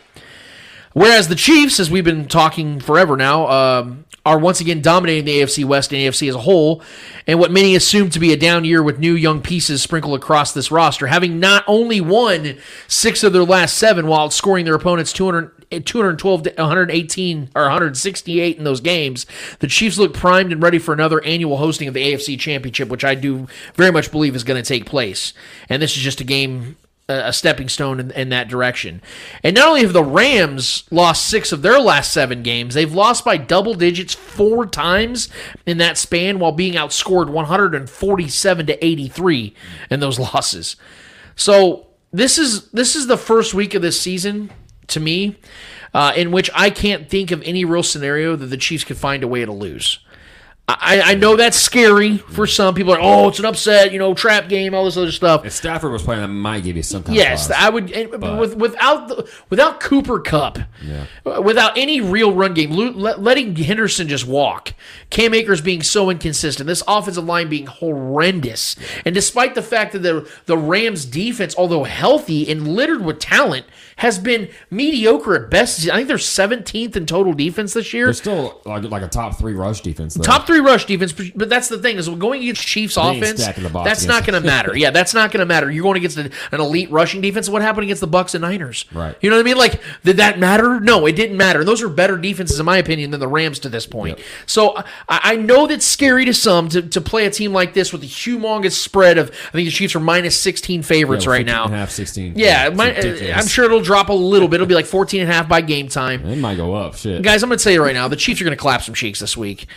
Whereas the Chiefs, as we've been talking forever now, um, are once again dominating the AFC West and AFC as a whole, and what many assume to be a down year with new young pieces sprinkled across this roster, having not only won six of their last seven while outscoring their opponents 200, 212 to 118 or 168 in those games, the Chiefs look primed and ready for another annual hosting of the AFC Championship, which I do very much believe is going to take place. And this is just a game a stepping stone in, in, that direction. And not only have the Rams lost six of their last seven games, they've lost by double digits four times in that span while being outscored 147 to 83 in those losses. So this is this is the first week of this season to me uh, in which I can't think of any real scenario that the Chiefs could find a way to lose. I, I know that's scary for some people. Are, oh, it's an upset, you know, trap game, all this other stuff. If Stafford was playing, that might give you some. Kind yes, of I would. With, without the, without Cooper Kupp, yeah. Uh, without any real run game, letting Henderson just walk, Cam Akers being so inconsistent, this offensive line being horrendous, and despite the fact that the the Rams defense, although healthy and littered with talent, has been mediocre at best. I think they're 17th in total defense this year. They're still like, like a top three rush defense. Though. Top three rush defense, but that's the thing is we're going against Chiefs they offense. That's not going to matter. Yeah, that's not going to matter. You're going against an, an elite rushing defense. What happened against the Bucs and Niners? Right. You know what I mean? Like, did that matter? No, it didn't matter. And those are better defenses, in my opinion, than the Rams to this point. Yep. So I, I, know that's scary to some to, to play a team like this with a humongous spread of. I think the Chiefs are minus 16 favorites yeah, right now. Half 16. Yeah, my, uh, I'm sure it'll drop a little bit. It'll be like 14 and a half by game time. It might go up. Shit. Guys, I'm going to tell you right now, the Chiefs are going to clap some cheeks this week.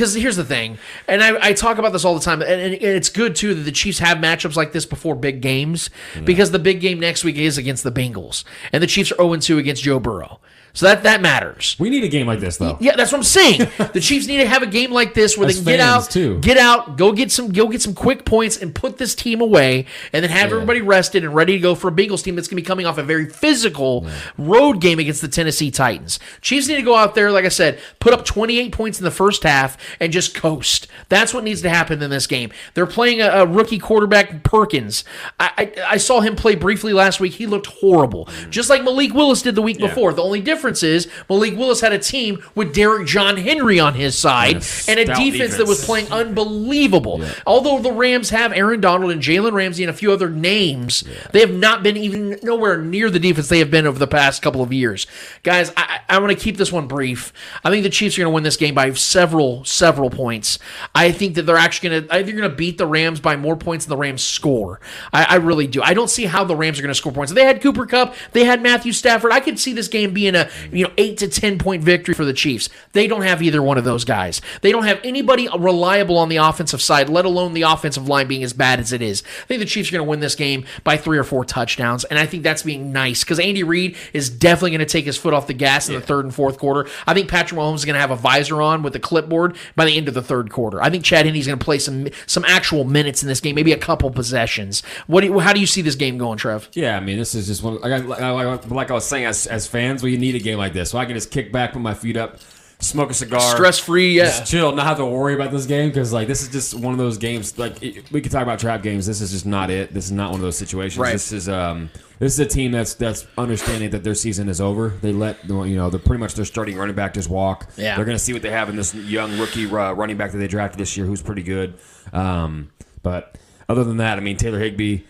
Because here's the thing, and I, I, talk about this all the time, and, and, it's good too that the Chiefs have matchups like this before big games, because the big game next week is against the Bengals, and the Chiefs are 0 2 against Joe Burrow. So that that matters. We need a game like this though. Yeah, that's what I'm saying. the Chiefs need to have a game like this where As they can get out, too. get out, go get some, go get some quick points, and put this team away, and then have yeah. everybody rested and ready to go for a Bengals team that's going to be coming off a very physical yeah. road game against the Tennessee Titans. Chiefs need to go out there, like I said, put up 28 points in the first half and just coast. That's what needs to happen in this game. They're playing a, a rookie quarterback, Perkins. I, I, I saw him play briefly last week. He looked horrible, mm. just like Malik Willis did the week yeah. before. The only difference difference is Malik Willis had a team with Derrick John Henry on his side and a defense, defense, that was playing unbelievable. Yeah. Although the Rams have Aaron Donald and Jalen Ramsey and a few other names, yeah. they have not been even nowhere near the defense they have been over the past couple of years. Guys, I, I want to keep this one brief. I think the Chiefs are going to win this game by several, several points. I think that they're actually going to, I think they're going to beat the Rams by more points than the Rams score. I, I really do. I don't see how the Rams are going to score points. They had Cooper Kupp, they had Matthew Stafford. I could see this game being a you know eight to ten point victory for the Chiefs. They don't have either one of those guys. They don't have anybody reliable on the offensive side, let alone the offensive line being as bad as it is. I think the Chiefs are going to win this game by three or four touchdowns, and I think that's being nice because Andy Reid is definitely going to take his foot off the gas in yeah. the third and fourth quarter. I think Patrick Mahomes is going to have a visor on with a clipboard by the end of the third quarter. I think Chad Henne is going to play some some actual minutes in this game, maybe a couple possessions. What? Do you, how do you see this game going, Trev? Yeah, I mean, this is just one. Like, like, like I was saying, as, as fans, we need game like this so I can just kick back, put my feet up, smoke a cigar, stress free, yeah, just chill, not have to worry about this game because like this is just one of those games. Like it, we could talk about trap games. This is just not it. This is not one of those situations. Right. This is um this is a team that's that's understanding that their season is over. They let you know they're pretty much their starting running back just walk. Yeah. they're gonna see what they have in this young rookie uh, running back that they drafted this year, who's pretty good. Um, but other than that, I mean Tyler Higbee.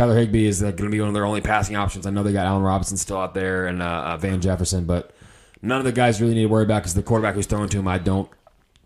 Tyler Higbee is going to be one of their only passing options. I know they got Allen Robinson still out there and uh, uh, Van Jefferson, but None of the guys really need to worry about because the quarterback who's throwing to him, I don't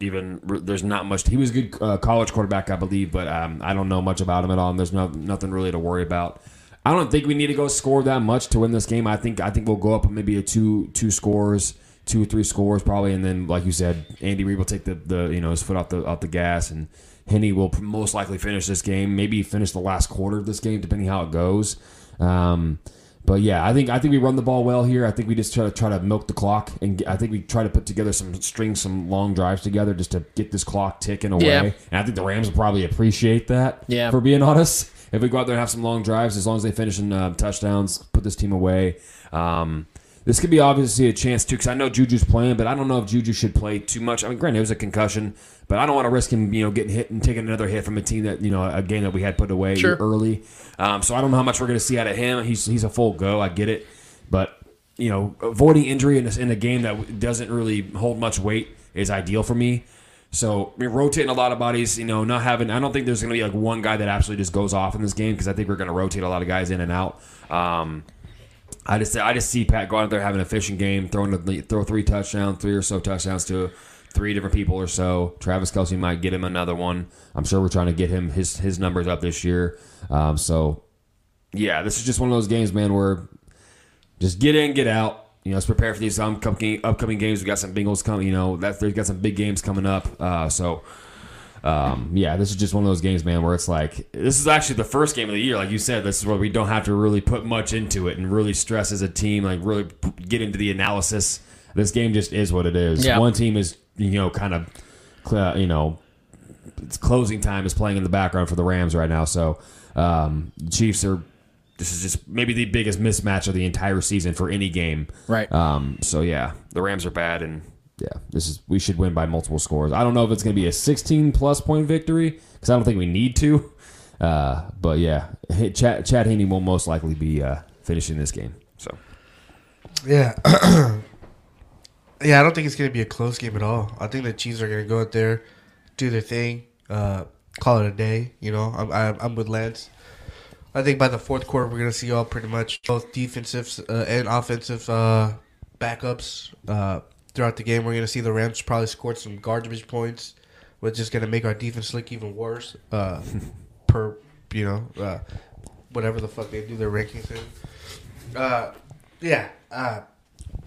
even. There's not much. He was a good uh, college quarterback, I believe, but um, I don't know much about him at all. And there's no, nothing really to worry about. I don't think we need to go score that much to win this game. I think I think we'll go up maybe a two two scores two or three scores probably, and then like you said, Andy Reid will take the, the you know his foot off the off the gas, and Henne will most likely finish this game, maybe finish the last quarter of this game, depending how it goes. Um, but yeah, I think I think we run the ball well here. I think we just try to try to milk the clock, and I think we try to put together some string some long drives together just to get this clock ticking away. Yeah. And I think the Rams will probably appreciate that. Yeah. for being honest, if we go out there and have some long drives, as long as they finish in uh, touchdowns, put this team away. Um, this could be obviously a chance too, because I know Juju's playing, but I don't know if Juju should play too much. I mean, granted, it was a concussion, but I don't want to risk him, you know, getting hit and taking another hit from a team that, you know, a game that we had put away Sure. early. Um, so I don't know how much we're going to see out of him. He's he's a full go. I get it, but you know, avoiding injury in a, in a game that doesn't really hold much weight is ideal for me. So I mean, rotating a lot of bodies, you know, not having. I don't think there's going to be like one guy that absolutely just goes off in this game because I think we're going to rotate a lot of guys in and out. Um, I just I just see Pat going out there having a fishing game, throwing the, throw three touchdowns, three or so touchdowns to three different people or so. Travis Kelce might get him another one. I'm sure we're trying to get him his his numbers up this year. Um, so yeah, this is just one of those games, man, where just get in, get out. You know, let's prepare for these upcoming upcoming games. We got some Bengals coming. You know, that they've got some big games coming up. Uh, so. Um, yeah, this is just one of those games, man, where it's like this is actually the first game of the year, like you said. This is where we don't have to really put much into it and really stress as a team, like really get into the analysis. This game just is what it is. Yeah. One team is, you know, kind of, you know, it's closing time is playing in the background for the Rams right now. So um, Chiefs are. This is just maybe the biggest mismatch of the entire season for any game. Right. Um, so yeah, the Rams are bad, and yeah, this is we should win by multiple scores. I don't know if it's going to be a 16 plus point victory because I don't think we need to. Uh, but yeah, Hey, Chad, Chad Henne will most likely be uh, finishing this game. So Yeah. yeah, I don't think it's going to be a close game at all. I think the Chiefs are going to go out there, do their thing, uh, call it a day. You know, I'm, I'm, I'm with Lance. I think by the fourth quarter, we're going to see all pretty much both defensive uh, and offensive uh, backups uh, throughout the game. We're going to see the Rams probably scored some garbage points, which is going to make our defense look even worse. Uh, per you know, uh, whatever the fuck they do their rankings in. Uh, yeah.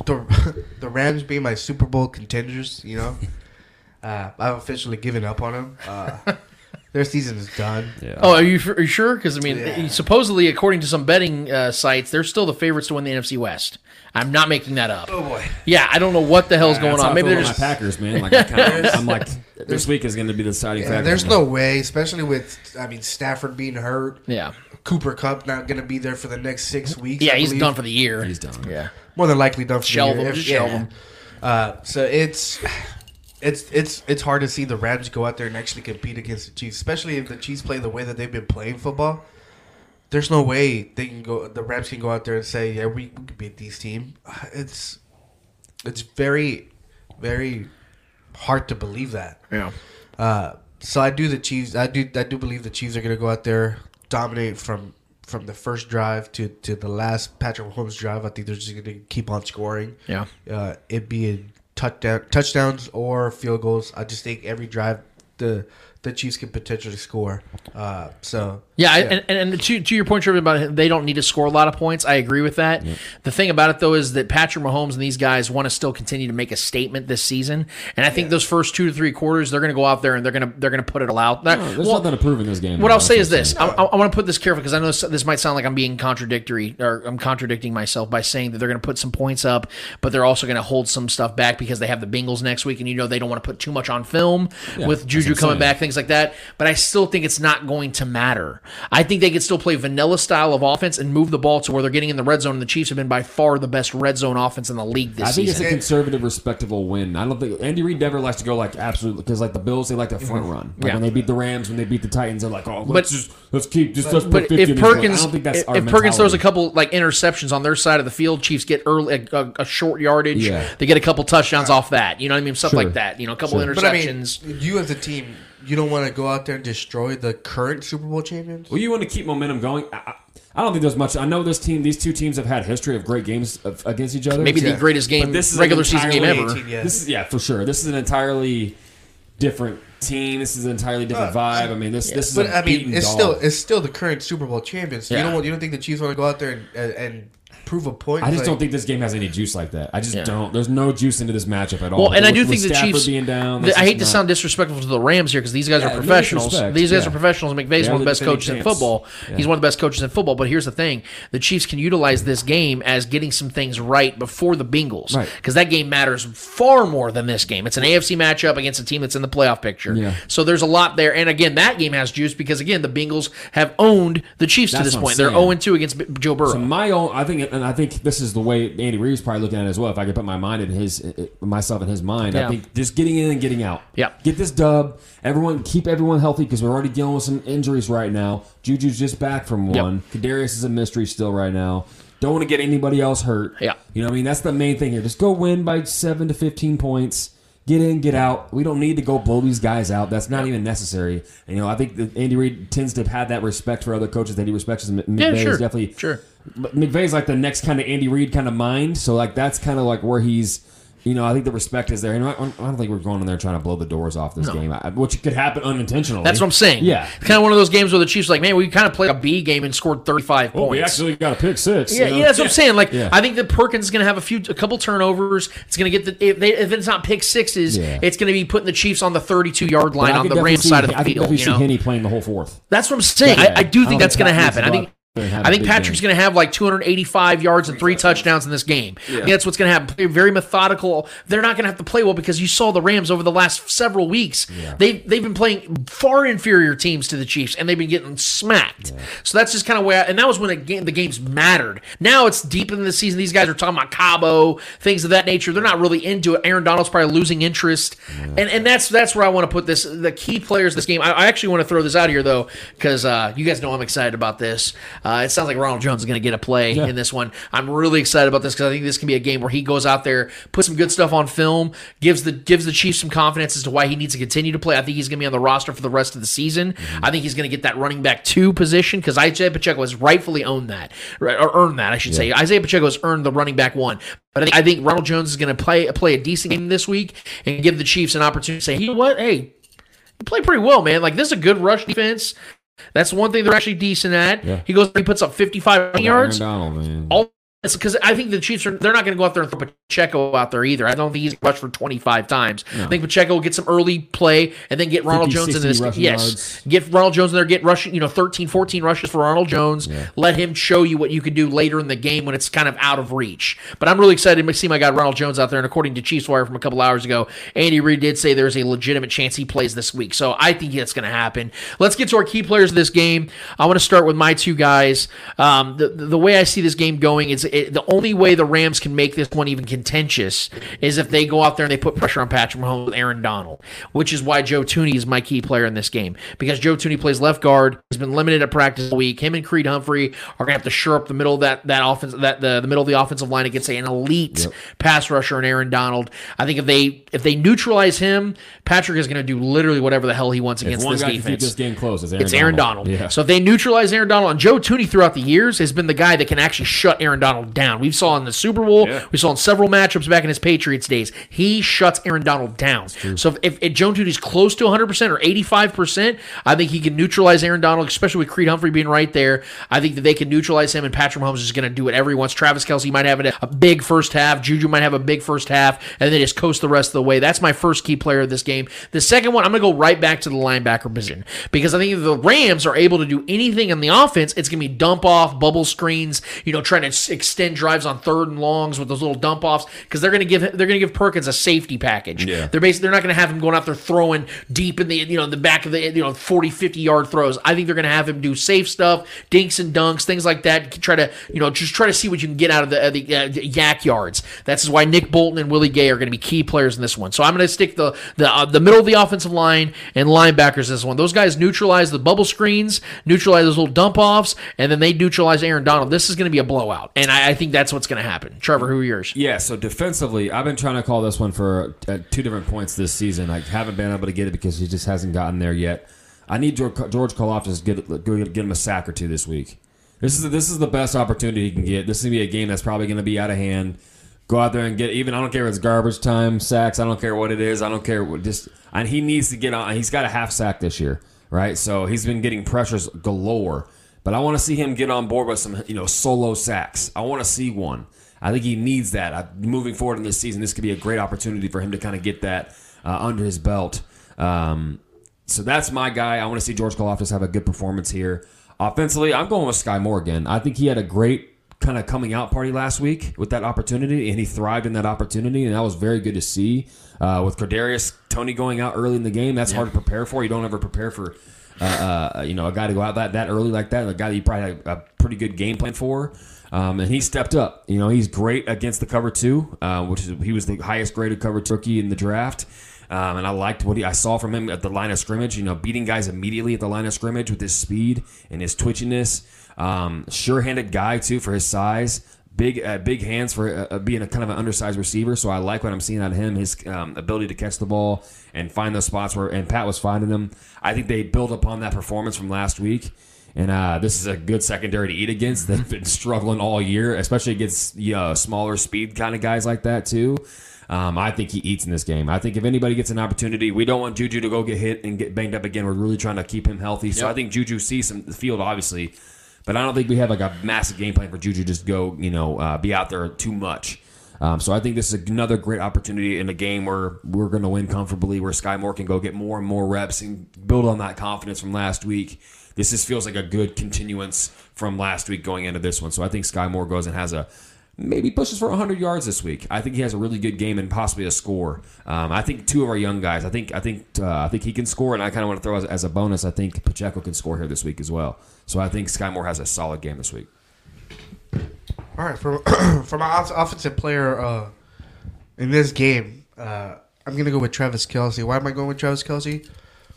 The the Rams being my Super Bowl contenders, you know, uh, I've officially given up on them. Uh, their season is done. yeah, Oh, are you, are you sure? Because I mean, Yeah. supposedly, according to some betting uh, sites, they're still the favorites to win the NFC West. I'm not making that up. Oh boy. Yeah, I don't know what the hell's going on. Maybe they're just my Packers, man. Like I kinda, I'm like this week is going to be the deciding Yeah, factor. there's no way, especially with I mean Stafford being hurt. yeah, Cooper Kupp not going to be there for the next six weeks. yeah. I He's believe. done for the year. He's done. Yeah, more than likely done for Shelve the year. him, If- shelve yeah. him. Uh, so it's it's it's it's hard to see the Rams go out there and actually compete against the Chiefs, especially if the Chiefs play the way that they've been playing football. There's no way they can go. The Rams can go out there and say, "Yeah, we, we can beat these team." It's it's very very hard to believe that. yeah. Uh, so I do the Chiefs. I do. I do believe the Chiefs are going to go out there dominate from from the first drive to to the last Patrick Mahomes drive. I think they're just going to keep on scoring. Yeah. Uh, it be a touchdown, touchdowns or field goals. I just think every drive the the Chiefs can potentially score. Uh, so Yeah, I and, and to, to your point, Trevor, about they don't need to score a lot of points. I agree with that. The thing about it, though, is that Patrick Mahomes and these guys want to still continue to make a statement this season. And I think those first two to three quarters, they're going to go out there and they're going to they're going to put it all out. That- No, there's well, nothing to prove in this game. What man. I'll say is this: what I, I, want to put this careful because I know this, this might sound like I'm being contradictory or I'm contradicting myself by saying that they're going to put some points up, but they're also going to hold some stuff back because they have the Bengals next week, and you know they don't want to put too much on film with Juju coming back, things like that. But I still think it's not going to matter. I think they could still play vanilla style of offense and move the ball to where they're getting in the red zone. And the Chiefs have been by far the best red zone offense in the league this I think season. it's a conservative, respectable win. I don't think Andy Reid never likes to go like absolutely because like the Bills, they like to front run. Like Mm-hmm. Yeah. when they beat the Rams, when they beat the Titans, they're like, oh, let's But- just let's keep just let's put 50 in if this one. Perkins, I don't think that's if, our if Perkins throws a couple like interceptions on their side of the field, Chiefs get early a, a, a short yardage. Yeah. They get a couple touchdowns off that. You know what I mean? Stuff Sure. like that. You know, a couple Sure. but I mean, interceptions. you as a team, you don't want to go out there and destroy the current Super Bowl champions. Well, you want to keep momentum going. I, I- I don't think there's much. I know this team, these two teams have had history of great games of, against each other. Maybe Yeah. the greatest game, But this is regular season game ever. 18, yeah. This is yeah, for sure. This is an entirely different team. This is an entirely different uh, vibe. I mean, this this is. But a I mean, it's dog. still it's still the current Super Bowl champions. You Yeah. don't want, you don't think the Chiefs want to go out there and, and, and prove a point. I just like- don't think this game has any juice like that. I just Yeah. don't. There's no juice into this matchup at all. Well, and I do think the Stafford Chiefs. being down. the- I is hate to not- sound disrespectful to the Rams here because these guys Yeah, are professionals. disrespect, These guys yeah. are professionals. McVay's Yeah, one of the best defending coaches in champs. football. He's one of the best coaches in football. But here's the thing: the Chiefs can utilize this game as getting some things right before the Bengals, Right. Because that game matters far more than this game. It's an AFC matchup against a team that's in the playoff picture. Yeah. So there's a lot there. And again, that game has juice because again, the Bengals have owned the Chiefs to this what I'm point. They're saying. 0 2 against Joe Burrow. So my own, I think, and I think this is the way Andy Reid's probably looking at it as well. If I could put my mind in his, eh, eh, myself in his mind, Yeah. I think just getting in and getting out. Yeah. Get this dub. Everyone, keep everyone healthy because we're already dealing with some injuries right now. Juju's just back from Yep. one. Kadarius is a mystery still right now. Don't want to get anybody else hurt. Yeah. You know, what I mean, that's the main thing here. Just go win by seven to fifteen points. Get in, get out. We don't need to go blow these guys out. That's not even necessary. And, you know, I think that Andy Reid tends to have that respect for other coaches that he respects. Yeah, sure. is definitely Sure. But McVay's like the next kind of Andy Reid kind of mind. So like that's kind of like where he's. You know, I think the respect is there, and I, I don't think we're going in there trying to blow the doors off this game, I- which could happen unintentionally. That's what I'm saying. Yeah. Kind of one of those games where the Chiefs are like, man, we kind of played a B game and scored 35 Oh, points. we actually got a pick six. Yeah, you know? yeah, that's what I'm saying. Like, Yeah. I think that Perkins is going to have a few, a couple turnovers. It's going to get the if, they, if it's not pick sixes, Yeah. it's going to be putting the Chiefs on the 32 yard line on the Rams see- side of the field. I field. You see know, Henne playing the whole fourth. that's what I'm saying. Yeah. I, I do think that's going to happen. I think. To have I a think Patrick's going to have like 285 yards and three touchdowns in this game. I think that's what's going to happen. Play very methodical. They're not going to have to play well because you saw the Rams over the last several weeks. They've they've been playing far inferior teams to the Chiefs, and they've been getting smacked. So that's just kind of where. And that was when the game the games mattered. Now it's deep in the season. These guys are talking about Cabo, things of that nature. They're not really into it. Aaron Donald's probably losing interest, and and that's that's where I want to put this. The key players this game. I, I actually want to throw this out here though, because uh, you guys know I'm excited about this. Uh, it sounds like Ronald Jones is going to get a play in this one. I'm really excited about this because I think this can be a game where he goes out there, puts some good stuff on film, gives the gives the Chiefs some confidence as to why he needs to continue to play. I think he's going to be on the roster for the rest of the season. I think he's going to get that running back two position because Isaiah Pacheco has rightfully owned that or earned that, I should say. Isaiah Pacheco has earned the running back one. But I think, I think Ronald Jones is going to play play a decent game this week and give the Chiefs an opportunity to say, you know what, hey, you play pretty well, man. Like this is a good rush defense. That's one thing they're actually decent at. Yeah. He goes, he puts up 55 yards. Donald. All because I think the Chiefs are they're not going to go out there and throw Pacheco out there either. I don't think he's rushed for 25 times. I think Pacheco will get some early play and then get Ronald 50, Jones into this. Yes. yards. Get Ronald Jones in there, get rushing, you know, 13, 14 rushes for Ronald Jones. Let him show you what you can do later in the game when it's kind of out of reach. But I'm really excited to see my guy Ronald Jones out there. And according to Chiefs Wire from a couple hours ago, Andy Reid did say there's a legitimate chance he plays this week. So I think that's going to happen. Let's get to our key players of this game. I want to start with my two guys. Um, the, the way I see this game going is it, the only way the Rams can make this one even contentious is if they go out there and they put pressure on Patrick Mahomes with Aaron Donald, which is why Joe Thuney is my key player in this game because Joe Thuney plays left guard. He's been limited at practice all week. Him and Creed Humphrey are going to have to shore up the middle of that that offense that the, the middle of the offensive line against an elite pass rusher and Aaron Donald. I think if they if they neutralize him, Patrick is going to do literally whatever the hell he wants If against this guy can keep defense. this game close, it's Aaron, It's Aaron Donald. Yeah. So if they neutralize Aaron Donald, and Joe Thuney throughout the years has been the guy that can actually shut Aaron Donald down. We saw in the Super Bowl, we saw in several matchups back in his Patriots days. He shuts Aaron Donald down. So if, if, if Joe Thuney's close to 100% or 85%, I think he can neutralize Aaron Donald, especially with Creed Humphrey being right there. I think that they can neutralize him, and Patrick Mahomes is going to do whatever he wants. Travis Kelce might have a, a big first half. Juju might have a big first half, and then just coast the rest of the way. That's my first key player of this game. The second one, I'm going to go right back to the linebacker position because I think if the Rams are able to do anything in the offense, it's going to be dump off, bubble screens, you know, trying to extend drives on third and longs with those little dump offs because they're going to give they're going to give Perkins a safety package. Yeah. They're basically they're not going to have him going out there throwing deep in the you know the back of the you know 40 50 yard throws. I think they're going to have him do safe stuff, dinks and dunks, things like that. Try to you know just try to see what you can get out of the, uh, the uh, YAC yards. That's why Nick Bolton and Willie Gay are going to be key players in this one. So I'm going to stick the the uh, the middle of the offensive line and linebackers in this one. Those guys neutralize the bubble screens, neutralize those little dump offs, and then they neutralize Aaron Donald. This is going to be a blowout, and I, I think that's what's going to happen. Trevor, who are yours? Yeah, so defensively, I've been trying to call this one for at two different points this season. I haven't been able to get it because he just hasn't gotten there yet. I need George, George to get, get him a sack or two this week. This is this is the best opportunity he can get. This is gonna be a game that's probably gonna be out of hand. Go out there and get even. I don't care if it's garbage time sacks. I don't care what it is. I don't care what just. And he needs to get on. He's got a half sack this year, right? So he's been getting pressures galore. But I want to see him get on board with some you know solo sacks. I want to see one. I think he needs that. I, moving forward in this season, this could be a great opportunity for him to kind of get that uh, under his belt. Um, so that's my guy. I want to see George Karlaftis have a good performance here. Offensively, I'm going with Sky Morgan. I think he had a great kind of coming out party last week with that opportunity, and he thrived in that opportunity, and that was very good to see. Uh, with Kadarius Toney going out early in the game, that's hard to prepare for. You don't ever prepare for, uh, uh, you know, a guy to go out that, that early like that. A guy that you probably had a pretty good game plan for. Um, and he stepped up. You know, he's great against the cover two, uh, which is he was the highest graded cover turkey in the draft. Um, and I liked what he, I saw from him at the line of scrimmage. You know, beating guys immediately at the line of scrimmage with his speed and his twitchiness. Um, sure-handed guy too for his size. Big, uh, big hands for uh, being a kind of an undersized receiver. So I like what I'm seeing out of him. His um, ability to catch the ball and find those spots where and Pat was finding them. I think they build upon that performance from last week. And uh, this is a good secondary to eat against. They've been struggling all year, especially against you know, smaller speed kind of guys like that too. Um, I think he eats in this game. I think if anybody gets an opportunity, we don't want Juju to go get hit and get banged up again. We're really trying to keep him healthy. So Yep. I think Juju sees some the field, obviously, but I don't think we have like a massive game plan for Juju just go, you know, uh, be out there too much. Um, so I think this is another great opportunity in a game where we're going to win comfortably, where Skyy Moore can go get more and more reps and build on that confidence from last week. This just feels like a good continuance from last week going into this one. So I think Skyy Moore goes and has a maybe pushes for 100 yards this week. I think he has a really good game and possibly a score. Um, I think two of our young guys. I think I think uh, I think he can score, and I kind of want to throw as, as a bonus. I think Pacheco can score here this week as well. So I think Skyy Moore has a solid game this week. All right, for for my off- offensive player uh, in this game, uh, I'm gonna go with Travis Kelce. Why am I going with Travis Kelce?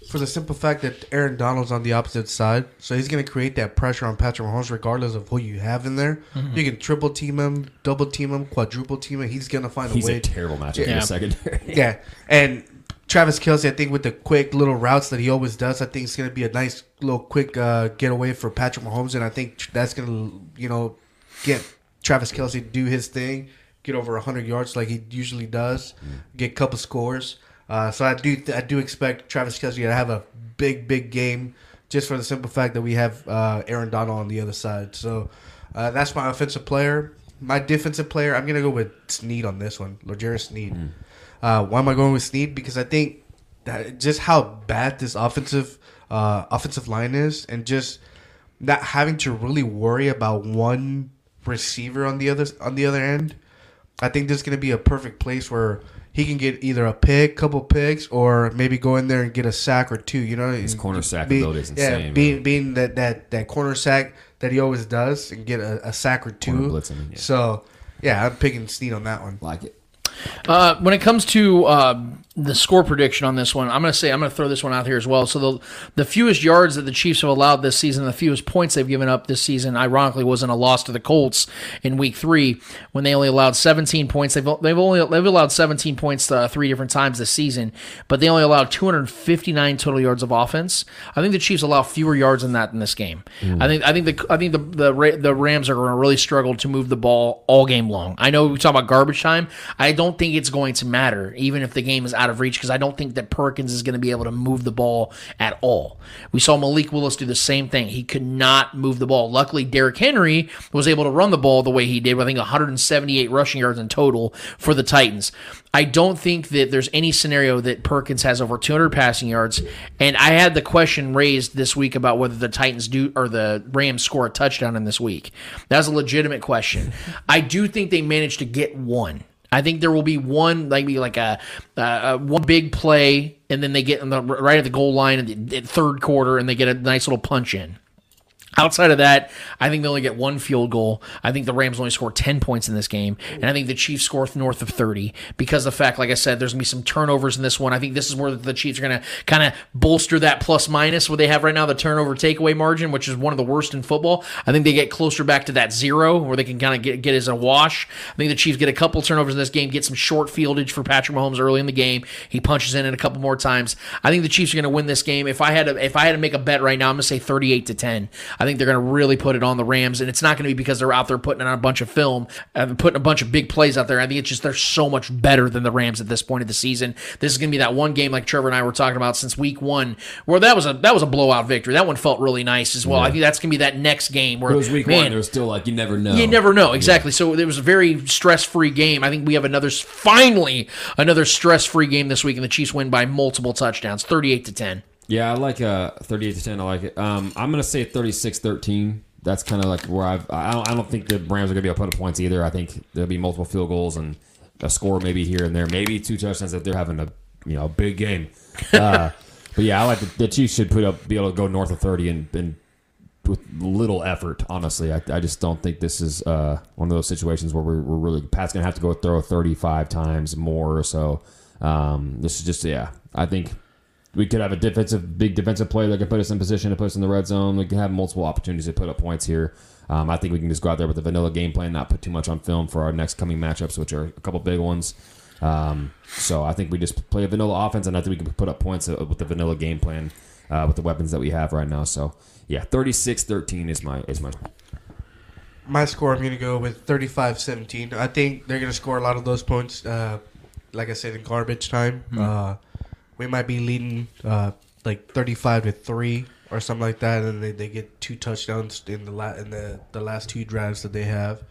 For the simple fact that Aaron Donald's on the opposite side, so he's gonna create that pressure on Patrick Mahomes, regardless of who you have in there. Mhm. You can triple team him, double team him, quadruple team him. He's gonna find He's a way. He's a terrible matchup in Yeah. the secondary. yeah, and Travis Kelce, I think with the quick little routes that he always does, I think it's gonna be a nice little quick uh, getaway for Patrick Mahomes, and I think that's gonna you know get Travis Kelce to do his thing, get over hundred yards like he usually does, get a couple scores. Uh, so I do I do expect Travis Kelce to have a big big game, just for the simple fact that we have uh, Aaron Donald on the other side. So uh, that's my offensive player. My defensive player, I'm gonna go with Sneed on this one, L'Jarius Sneed. Uh, why am I going with Sneed? Because I think that just how bad this offensive uh, offensive line is, and just not having to really worry about one receiver on the other on the other end. I think this is going to be a perfect place where he can get either a pick, couple picks, or maybe go in there and get a sack or two. You know, His corner sack Being- ability is Yeah, insane, being being that that that corner sack that he always does and get a, a sack or two. Corner blitzing, yeah. So yeah, I'm picking Sneed on that one. Like it. Uh, when it comes to uh, the score prediction on this one, I'm going to say I'm going to throw this one out here as well. So the the fewest yards that the Chiefs have allowed this season, the fewest points they've given up this season, ironically, was in a loss to the Colts in Week Three when they only allowed 17 points. They've they've only they've allowed 17 points uh, three different times this season, but they only allowed 259 total yards of offense. I think the Chiefs allow fewer yards than that in this game. I think I think the I think the the the Rams are going to really struggle to move the ball all game long. I know we talk about garbage time. I don't think it's going to matter, even if the game is out of reach, because I don't think that Perkins is going to be able to move the ball at all. We saw Malik Willis do the same thing. He could not move the ball. Luckily, Derrick Henry was able to run the ball the way he did. I think 178 rushing yards in total for the Titans. I don't think that there's any scenario that Perkins has over 200 passing yards. And I had the question raised this week about whether the Titans do or the Rams score a touchdown in this week. That's a legitimate question. I do think they managed to get one. I think there will be one, like like a, one big play, and then they get the right at the goal line in the third quarter, and they get a nice little punch in. Outside of that, I think they only get one field goal. I think the Rams only score 10 points in this game. And I think the Chiefs score north of 30 because of the fact, like I said, there's going to be some turnovers in this one. I think this is where the Chiefs are going to kind of bolster that plus minus what they have right now the turnover takeaway margin, which is one of the worst in football. I think they get closer back to that zero where they can kind of get, get as a wash. I think the Chiefs get a couple turnovers in this game, get some short fieldage for Patrick Mahomes early in the game. He punches in it a couple more times. I think the Chiefs are going to win this game. If I had to, if I had to make a bet right now, I'm going to say 38 to 10. I think they're going to really put it on the Rams, and it's not going to be because they're out there putting on a bunch of film and putting a bunch of big plays out there. I think it's just they're so much better than the Rams at this point of the season. This is going to be that one game like Trevor and I were talking about since week one, where that was a that was a blowout victory. That one felt really nice as well. I think that's going to be that next game where It was week man, one. There was still like you never know. you never know exactly. So it was a very stress-free game. I think we have another finally another stress-free game this week, and the Chiefs win by multiple touchdowns, thirty-eight to ten. Yeah, I like uh 38 to 10. I like it. Um, I'm gonna say 36-13. That's kind of like where I've. I don't, I don't think the Rams are gonna be able to put up points either. I think there'll be multiple field goals and a score maybe here and there, maybe two touchdowns if they're having a you know big game. Uh, but yeah, I like the, the Chiefs should put up be able to go north of 30 and, and with little effort. Honestly, I, I just don't think this is uh, one of those situations where we're, we're really Pat's gonna have to go throw 35 times more or so. Um, this is just yeah. I think we could have a defensive, big defensive play that could put us in position to put us in the red zone. We could have multiple opportunities to put up points here. Um, I think we can just go out there with a vanilla game plan, not put too much on film for our next coming matchups, which are a couple big ones. Um, so I think we just play a vanilla offense, and I think we can put up points uh, with the vanilla game plan uh, with the weapons that we have right now. So yeah, 36-13 is my is my My score, I'm going to go with 35-17. I think they're going to score a lot of those points, uh, like I said, in garbage time. Uh, we might be leading uh, like 35 to 3 or something like that, and they, they get two touchdowns in the la- in the, the last two drives that they have.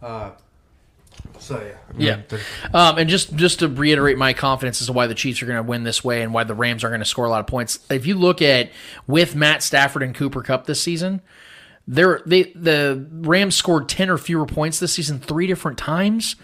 Uh, so, yeah. I'm Yeah. Um, and just just to reiterate my confidence as to why the Chiefs are going to win this way and why the Rams are going to score a lot of points. If you look at with Matt Stafford and Cooper Kupp this season, they're, they the Rams scored ten or fewer points this season three different times.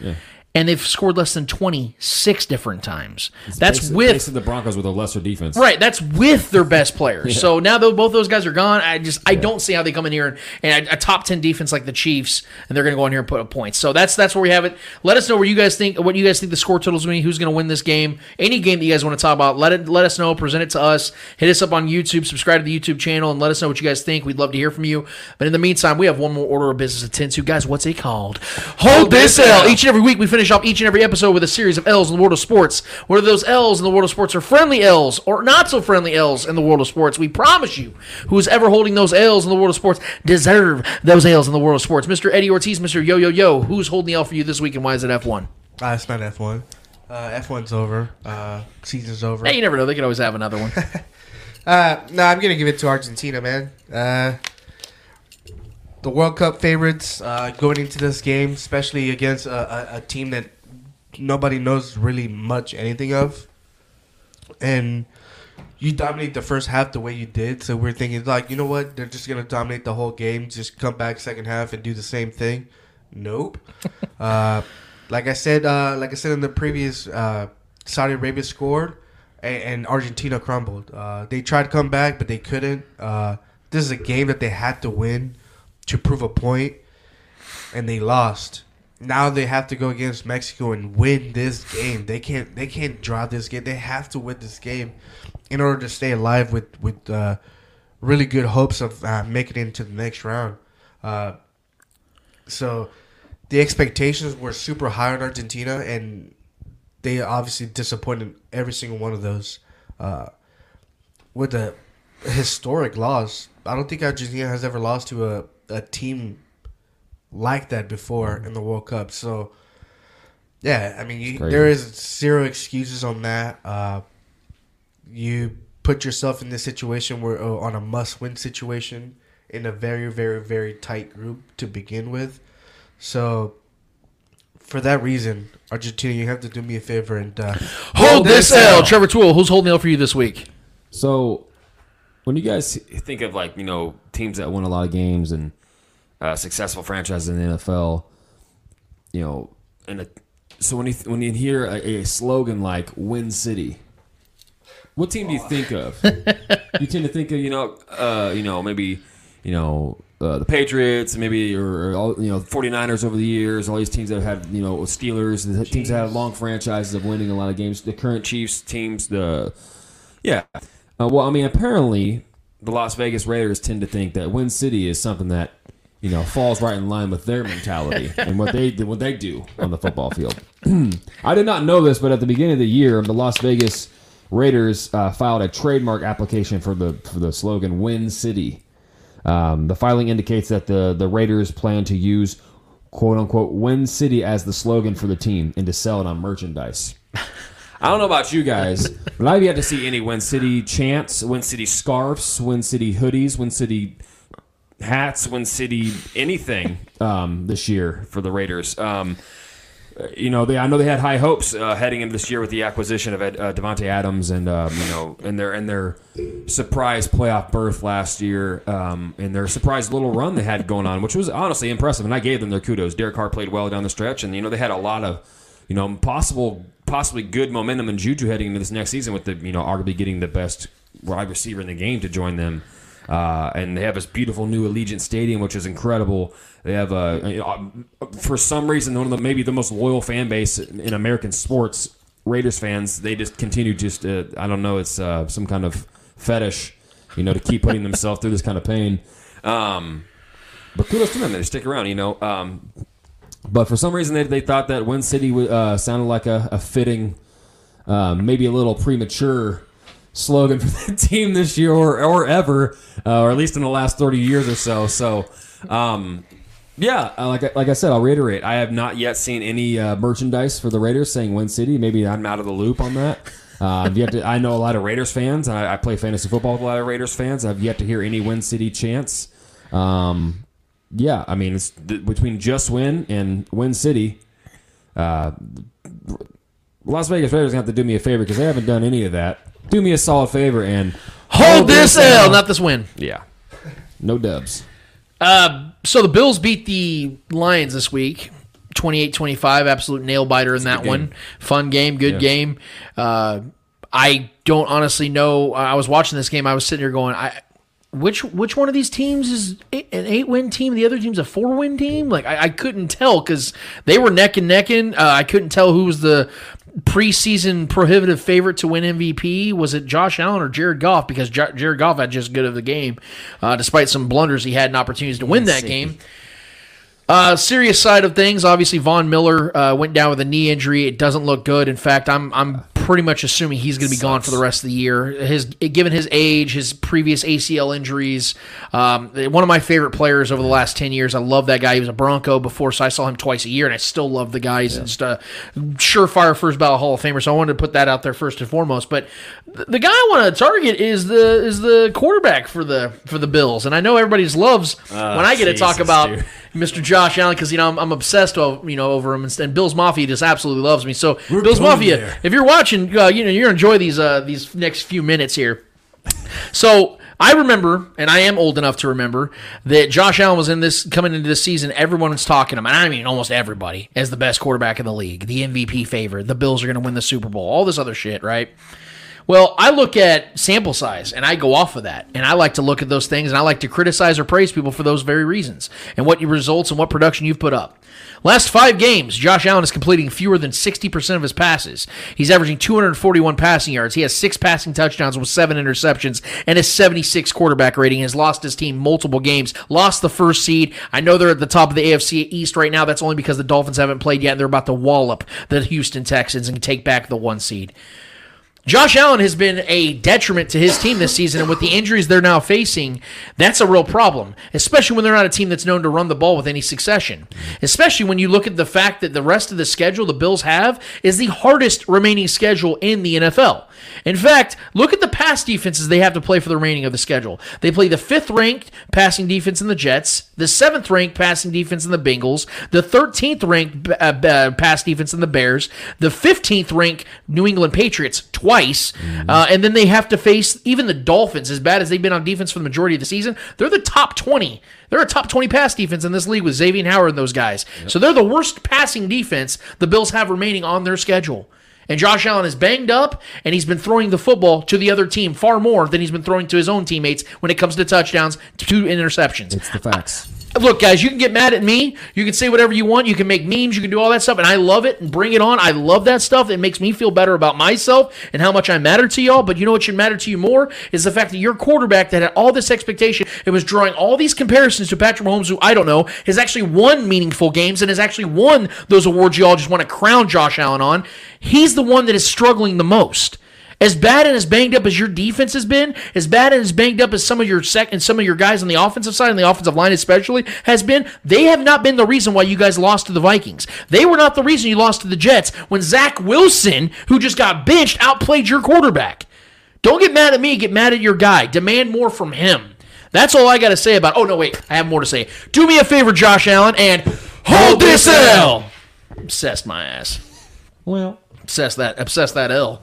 And they've scored less than twenty six different times. That's Basically- with basically the Broncos with a lesser defense. Right, that's with their best players. So now that both those guys are gone, I just I don't see how they come in here and, a, top ten defense like the Chiefs, and they're going to go in here and put up points. So that's that's where we have it. Let us know where you guys think what you guys think the score totals to. Who's going to win this game? Any game that you guys want to talk about, let it let us know. Present it to us. Hit us up on YouTube. Subscribe to the YouTube channel and let us know what you guys think. We'd love to hear from you. But in the meantime, we have one more order of business to attend to, guys. What's it called? Hold this L. Each and every week, we finish off each and every episode with a series of L's in the world of sports. Whether those L's in the world of sports are friendly L's or not so friendly L's in the world of sports, we promise you, who's ever holding those L's in the world of sports deserve those L's in the world of sports. Mr. Eddie Ortiz, Mr. Yo Yo Yo, who's holding the L for you this week and why is it F1? Uh, it's not F1. Uh, F1's over. Uh, season's over. Hey, you never know. They could always have another one. Uh, no, I'm gonna give it to Argentina, man. Uh, the World Cup favorites uh, going into this game, especially against a, a, a team that nobody knows really much anything of, and you dominate the first half the way you did. So we're thinking like, you know what? They're just gonna dominate the whole game. Just come back second half and do the same thing. Nope. uh, like I said, uh, like I said in the previous, uh, Saudi Arabia scored and, and Argentina crumbled. Uh, they tried to come back, but they couldn't. Uh, this is a game that they had to win to prove a point, and they lost. Now they have to go against Mexico and win this game. They can't. They can't draw this game. They have to win this game in order to stay alive with with uh, really good hopes of uh, making it into the next round. Uh, so the expectations were super high on Argentina, and they obviously disappointed every single one of those. Uh, with a historic loss, I don't think Argentina has ever lost to a, a team like that before in the World Cup. So, yeah, I mean, you, there is zero excuses on that. Uh, you put yourself in this situation where uh, on a must-win situation in a very, very, very tight group to begin with. So, for that reason, Argentina, you have to do me a favor and uh, Hold this L. Trevor Toole, who's holding the L for you this week? So, when you guys think of like you know teams that win a lot of games and uh, successful franchise in the NFL, you know, and a, so when you when you hear a, a slogan like "Win City," what team do you think of? you tend to think of you know uh, you know maybe you know. Uh, the Patriots, maybe, or, or all, you know, 49ers over the years, all these teams that have had, you know, Steelers, the teams that have long franchises of winning a lot of games, the current Chiefs teams, the, yeah. Uh, well, I mean, apparently the Las Vegas Raiders tend to think that Win City is something that you know falls right in line with their mentality and what they what they do on the football field. I did not know this, but at the beginning of the year, the Las Vegas Raiders uh, filed a trademark application for the for the slogan "Win City." Um, the filing indicates that the the Raiders plan to use "quote unquote" Win City as the slogan for the team and to sell it on merchandise. I don't know about you guys, but I've yet to see any Win City chants, Win City scarves, Win City hoodies, Win City hats, Win City anything um, this year for the Raiders. Um, you know, they I know they had high hopes uh, heading into this year with the acquisition of uh, Davante Adams and um, you know and their and their surprise playoff berth last year um, and their surprise little run they had going on, which was honestly impressive. And I gave them their kudos. Derek Carr played well down the stretch, and you know they had a lot of you know possible possibly good momentum and juju heading into this next season with the you know arguably getting the best wide receiver in the game to join them. Uh, and they have this beautiful new Allegiant Stadium, which is incredible. They have a, uh, for some reason, one of the maybe the most loyal fan base in American sports. Raiders fans, they just continue just uh, I don't know, it's uh, some kind of fetish, you know, to keep putting themselves through this kind of pain. Um, but kudos to them, they stick around, you know. Um, but for some reason, they, they thought that Win City uh, sounded like a, a fitting, uh, maybe a little premature slogan for the team this year or, or ever, uh, or at least in the last 30 years or so. So, um, yeah, uh, like, like I said, I'll reiterate. I have not yet seen any uh, merchandise for the Raiders saying Win City. Maybe I'm out of the loop on that. Uh, yet to, I know a lot of Raiders fans, and I, I play fantasy football with a lot of Raiders fans. I've yet to hear any Win City chants. Um, yeah, I mean, it's th- between Just Win and Win City. Uh, Las Vegas Raiders have to do me a favor because they haven't done any of that. Do me a solid favor and Hold this L, not this win. yeah, no dubs. Uh, so the Bills beat the Lions this week. 28-25, absolute nail biter in that good one. Fun game, good Yeah. game. Uh, I don't honestly know. I was watching this game. I was sitting here going, I which which one of these teams is eight, an eight win team? The other team's a four win team. Like I, I couldn't tell because they were neck and necking. Uh, I couldn't tell who was the preseason prohibitive favorite to win MVP. Was it Josh Allen or Jared Goff? Because J- Jared Goff had just good of the game, uh, despite some blunders he had and opportunities to win that game. Uh, serious side of things, obviously Von Miller uh, went down with a knee injury. It doesn't look good. In fact, I'm I'm pretty much assuming he's going to be gone for the rest of the year. His given his age, his previous ACL injuries, um, one of my favorite players over the last ten years. I love that guy. He was a Bronco before, so I saw him twice a year, and I still love the guy. He's just a surefire first ballot Hall of Famer. So I wanted to put that out there first and foremost. But the guy I want to target is the is the quarterback for the for the Bills, and I know everybody loves when I get to talk about. dude. Mr. Josh Allen because you know I'm, I'm obsessed you know over him and, and Bills Mafia just absolutely loves me. So Bill's going Mafia, there. if you're watching, uh, you know you're enjoy these uh, these next few minutes here. So I remember, and I am old enough to remember that Josh Allen was in this coming into this season. Everyone was talking him, and I mean almost everybody, as the best quarterback in the league, the MVP favorite. The Bills are going to win the Super Bowl. All this other shit, right? Well, I look at sample size and I go off of that. And I like to look at those things and I like to criticize or praise people for those very reasons and what your results and what production you've put up. Last five games, Josh Allen is completing fewer than 60% of his passes. He's averaging 241 passing yards. He has six passing touchdowns with seven interceptions and a 76 quarterback rating. Has lost his team multiple games, lost the first seed. I know they're at the top of the AFC East right now. That's only because the Dolphins haven't played yet and they're about to wallop the Houston Texans and take back the one seed. Josh Allen has been a detriment to his team this season, and with the injuries they're now facing, that's a real problem, especially when they're not a team that's known to run the ball with any succession. Especially when you look at the fact that the rest of the schedule the Bills have is the hardest remaining schedule in the NFL. In fact, look at the pass defenses they have to play for the remaining of the schedule. They play the fifth ranked passing defense in the Jets, the seventh ranked passing defense in the Bengals, the 13th ranked uh, uh, pass defense in the Bears, the 15th ranked New England Patriots twice, uh, and then they have to face even the Dolphins. As bad as they've been on defense for the majority of the season, they're the top 20. They're a top 20 pass defense in this league with Xavier Howard and those guys. So they're the worst passing defense the Bills have remaining on their schedule. And Josh Allen is banged up, and he's been throwing the football to the other team far more than he's been throwing to his own teammates when it comes to touchdowns, two interceptions. It's the facts. Look, guys, you can get mad at me. You can say whatever you want. You can make memes. You can do all that stuff, and I love it and bring it on. I love that stuff. It makes me feel better about myself and how much I matter to y'all. But you know what should matter to you more is the fact that your quarterback that had all this expectation and was drawing all these comparisons to Patrick Mahomes, who I don't know, has actually won meaningful games and has actually won those awards you all just want to crown Josh Allen on. He's the one that is struggling the most. As bad and as banged up as your defense has been, as bad and as banged up as some of your second, some of your guys on the offensive side and the offensive line especially has been, they have not been the reason why you guys lost to the Vikings. They were not the reason you lost to the Jets when Zach Wilson, who just got benched, outplayed your quarterback. Don't get mad at me. Get mad at your guy. Demand more from him. That's all I got to say about. Oh no, wait, I have more to say. Do me a favor, Josh Allen, and hold this L. Obsessed my ass. Well, Obsessed that. Obsessed that L.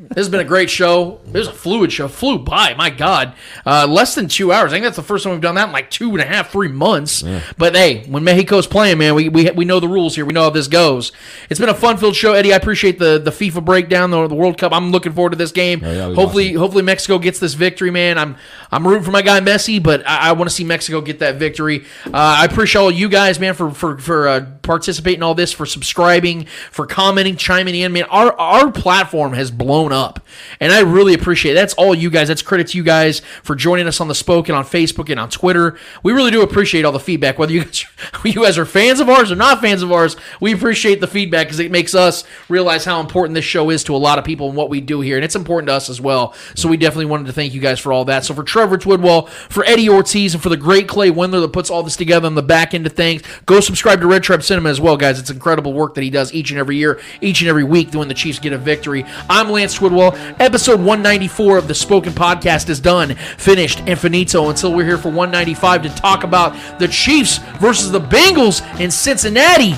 This has been a great show. It was a fluid show. Flew by. My God. Uh, less than two hours. I think that's the first time we've done that in like two and a half, three months. But hey, when Mexico's playing, man, we, we, we know the rules here. We know how this goes. It's been a fun filled show, Eddie. I appreciate the, the FIFA breakdown, the, the World Cup. I'm looking forward to this game. Yeah, was hopefully, hopefully Mexico gets this victory, man. I'm I'm rooting for my guy Messi, but I, I want to see Mexico get that victory. Uh, I appreciate all you guys, man, for for for uh, participating in all this, for subscribing, for commenting, chiming in, man. Our our platform has blown up, and I really appreciate it. That's all you guys. That's credit to you guys for joining us on the Spoken on Facebook and on Twitter. We really do appreciate all the feedback, whether you guys you guys are fans of ours or not fans of ours. We appreciate the feedback because it makes us realize how important this show is to a lot of people and what we do here, and it's important to us as well. So we definitely wanted to thank you guys for all that. So for Trevor Twidwell, for Eddie Ortiz, and for the great Clay Wendler that puts all this together on the back end of things, go subscribe to Red Trap Cinema as well, guys. It's incredible work that he does each and every year, each and every week, when the Chiefs get a victory. I'm Lance Twidwell. Episode 194 of the Spoken Podcast is done, finished, and finito until we're here for 195 to talk about the Chiefs versus the Bengals in Cincinnati.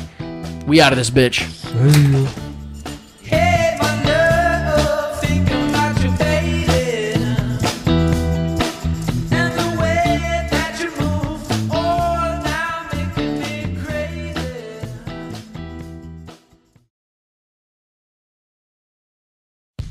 We out of this bitch. Hey,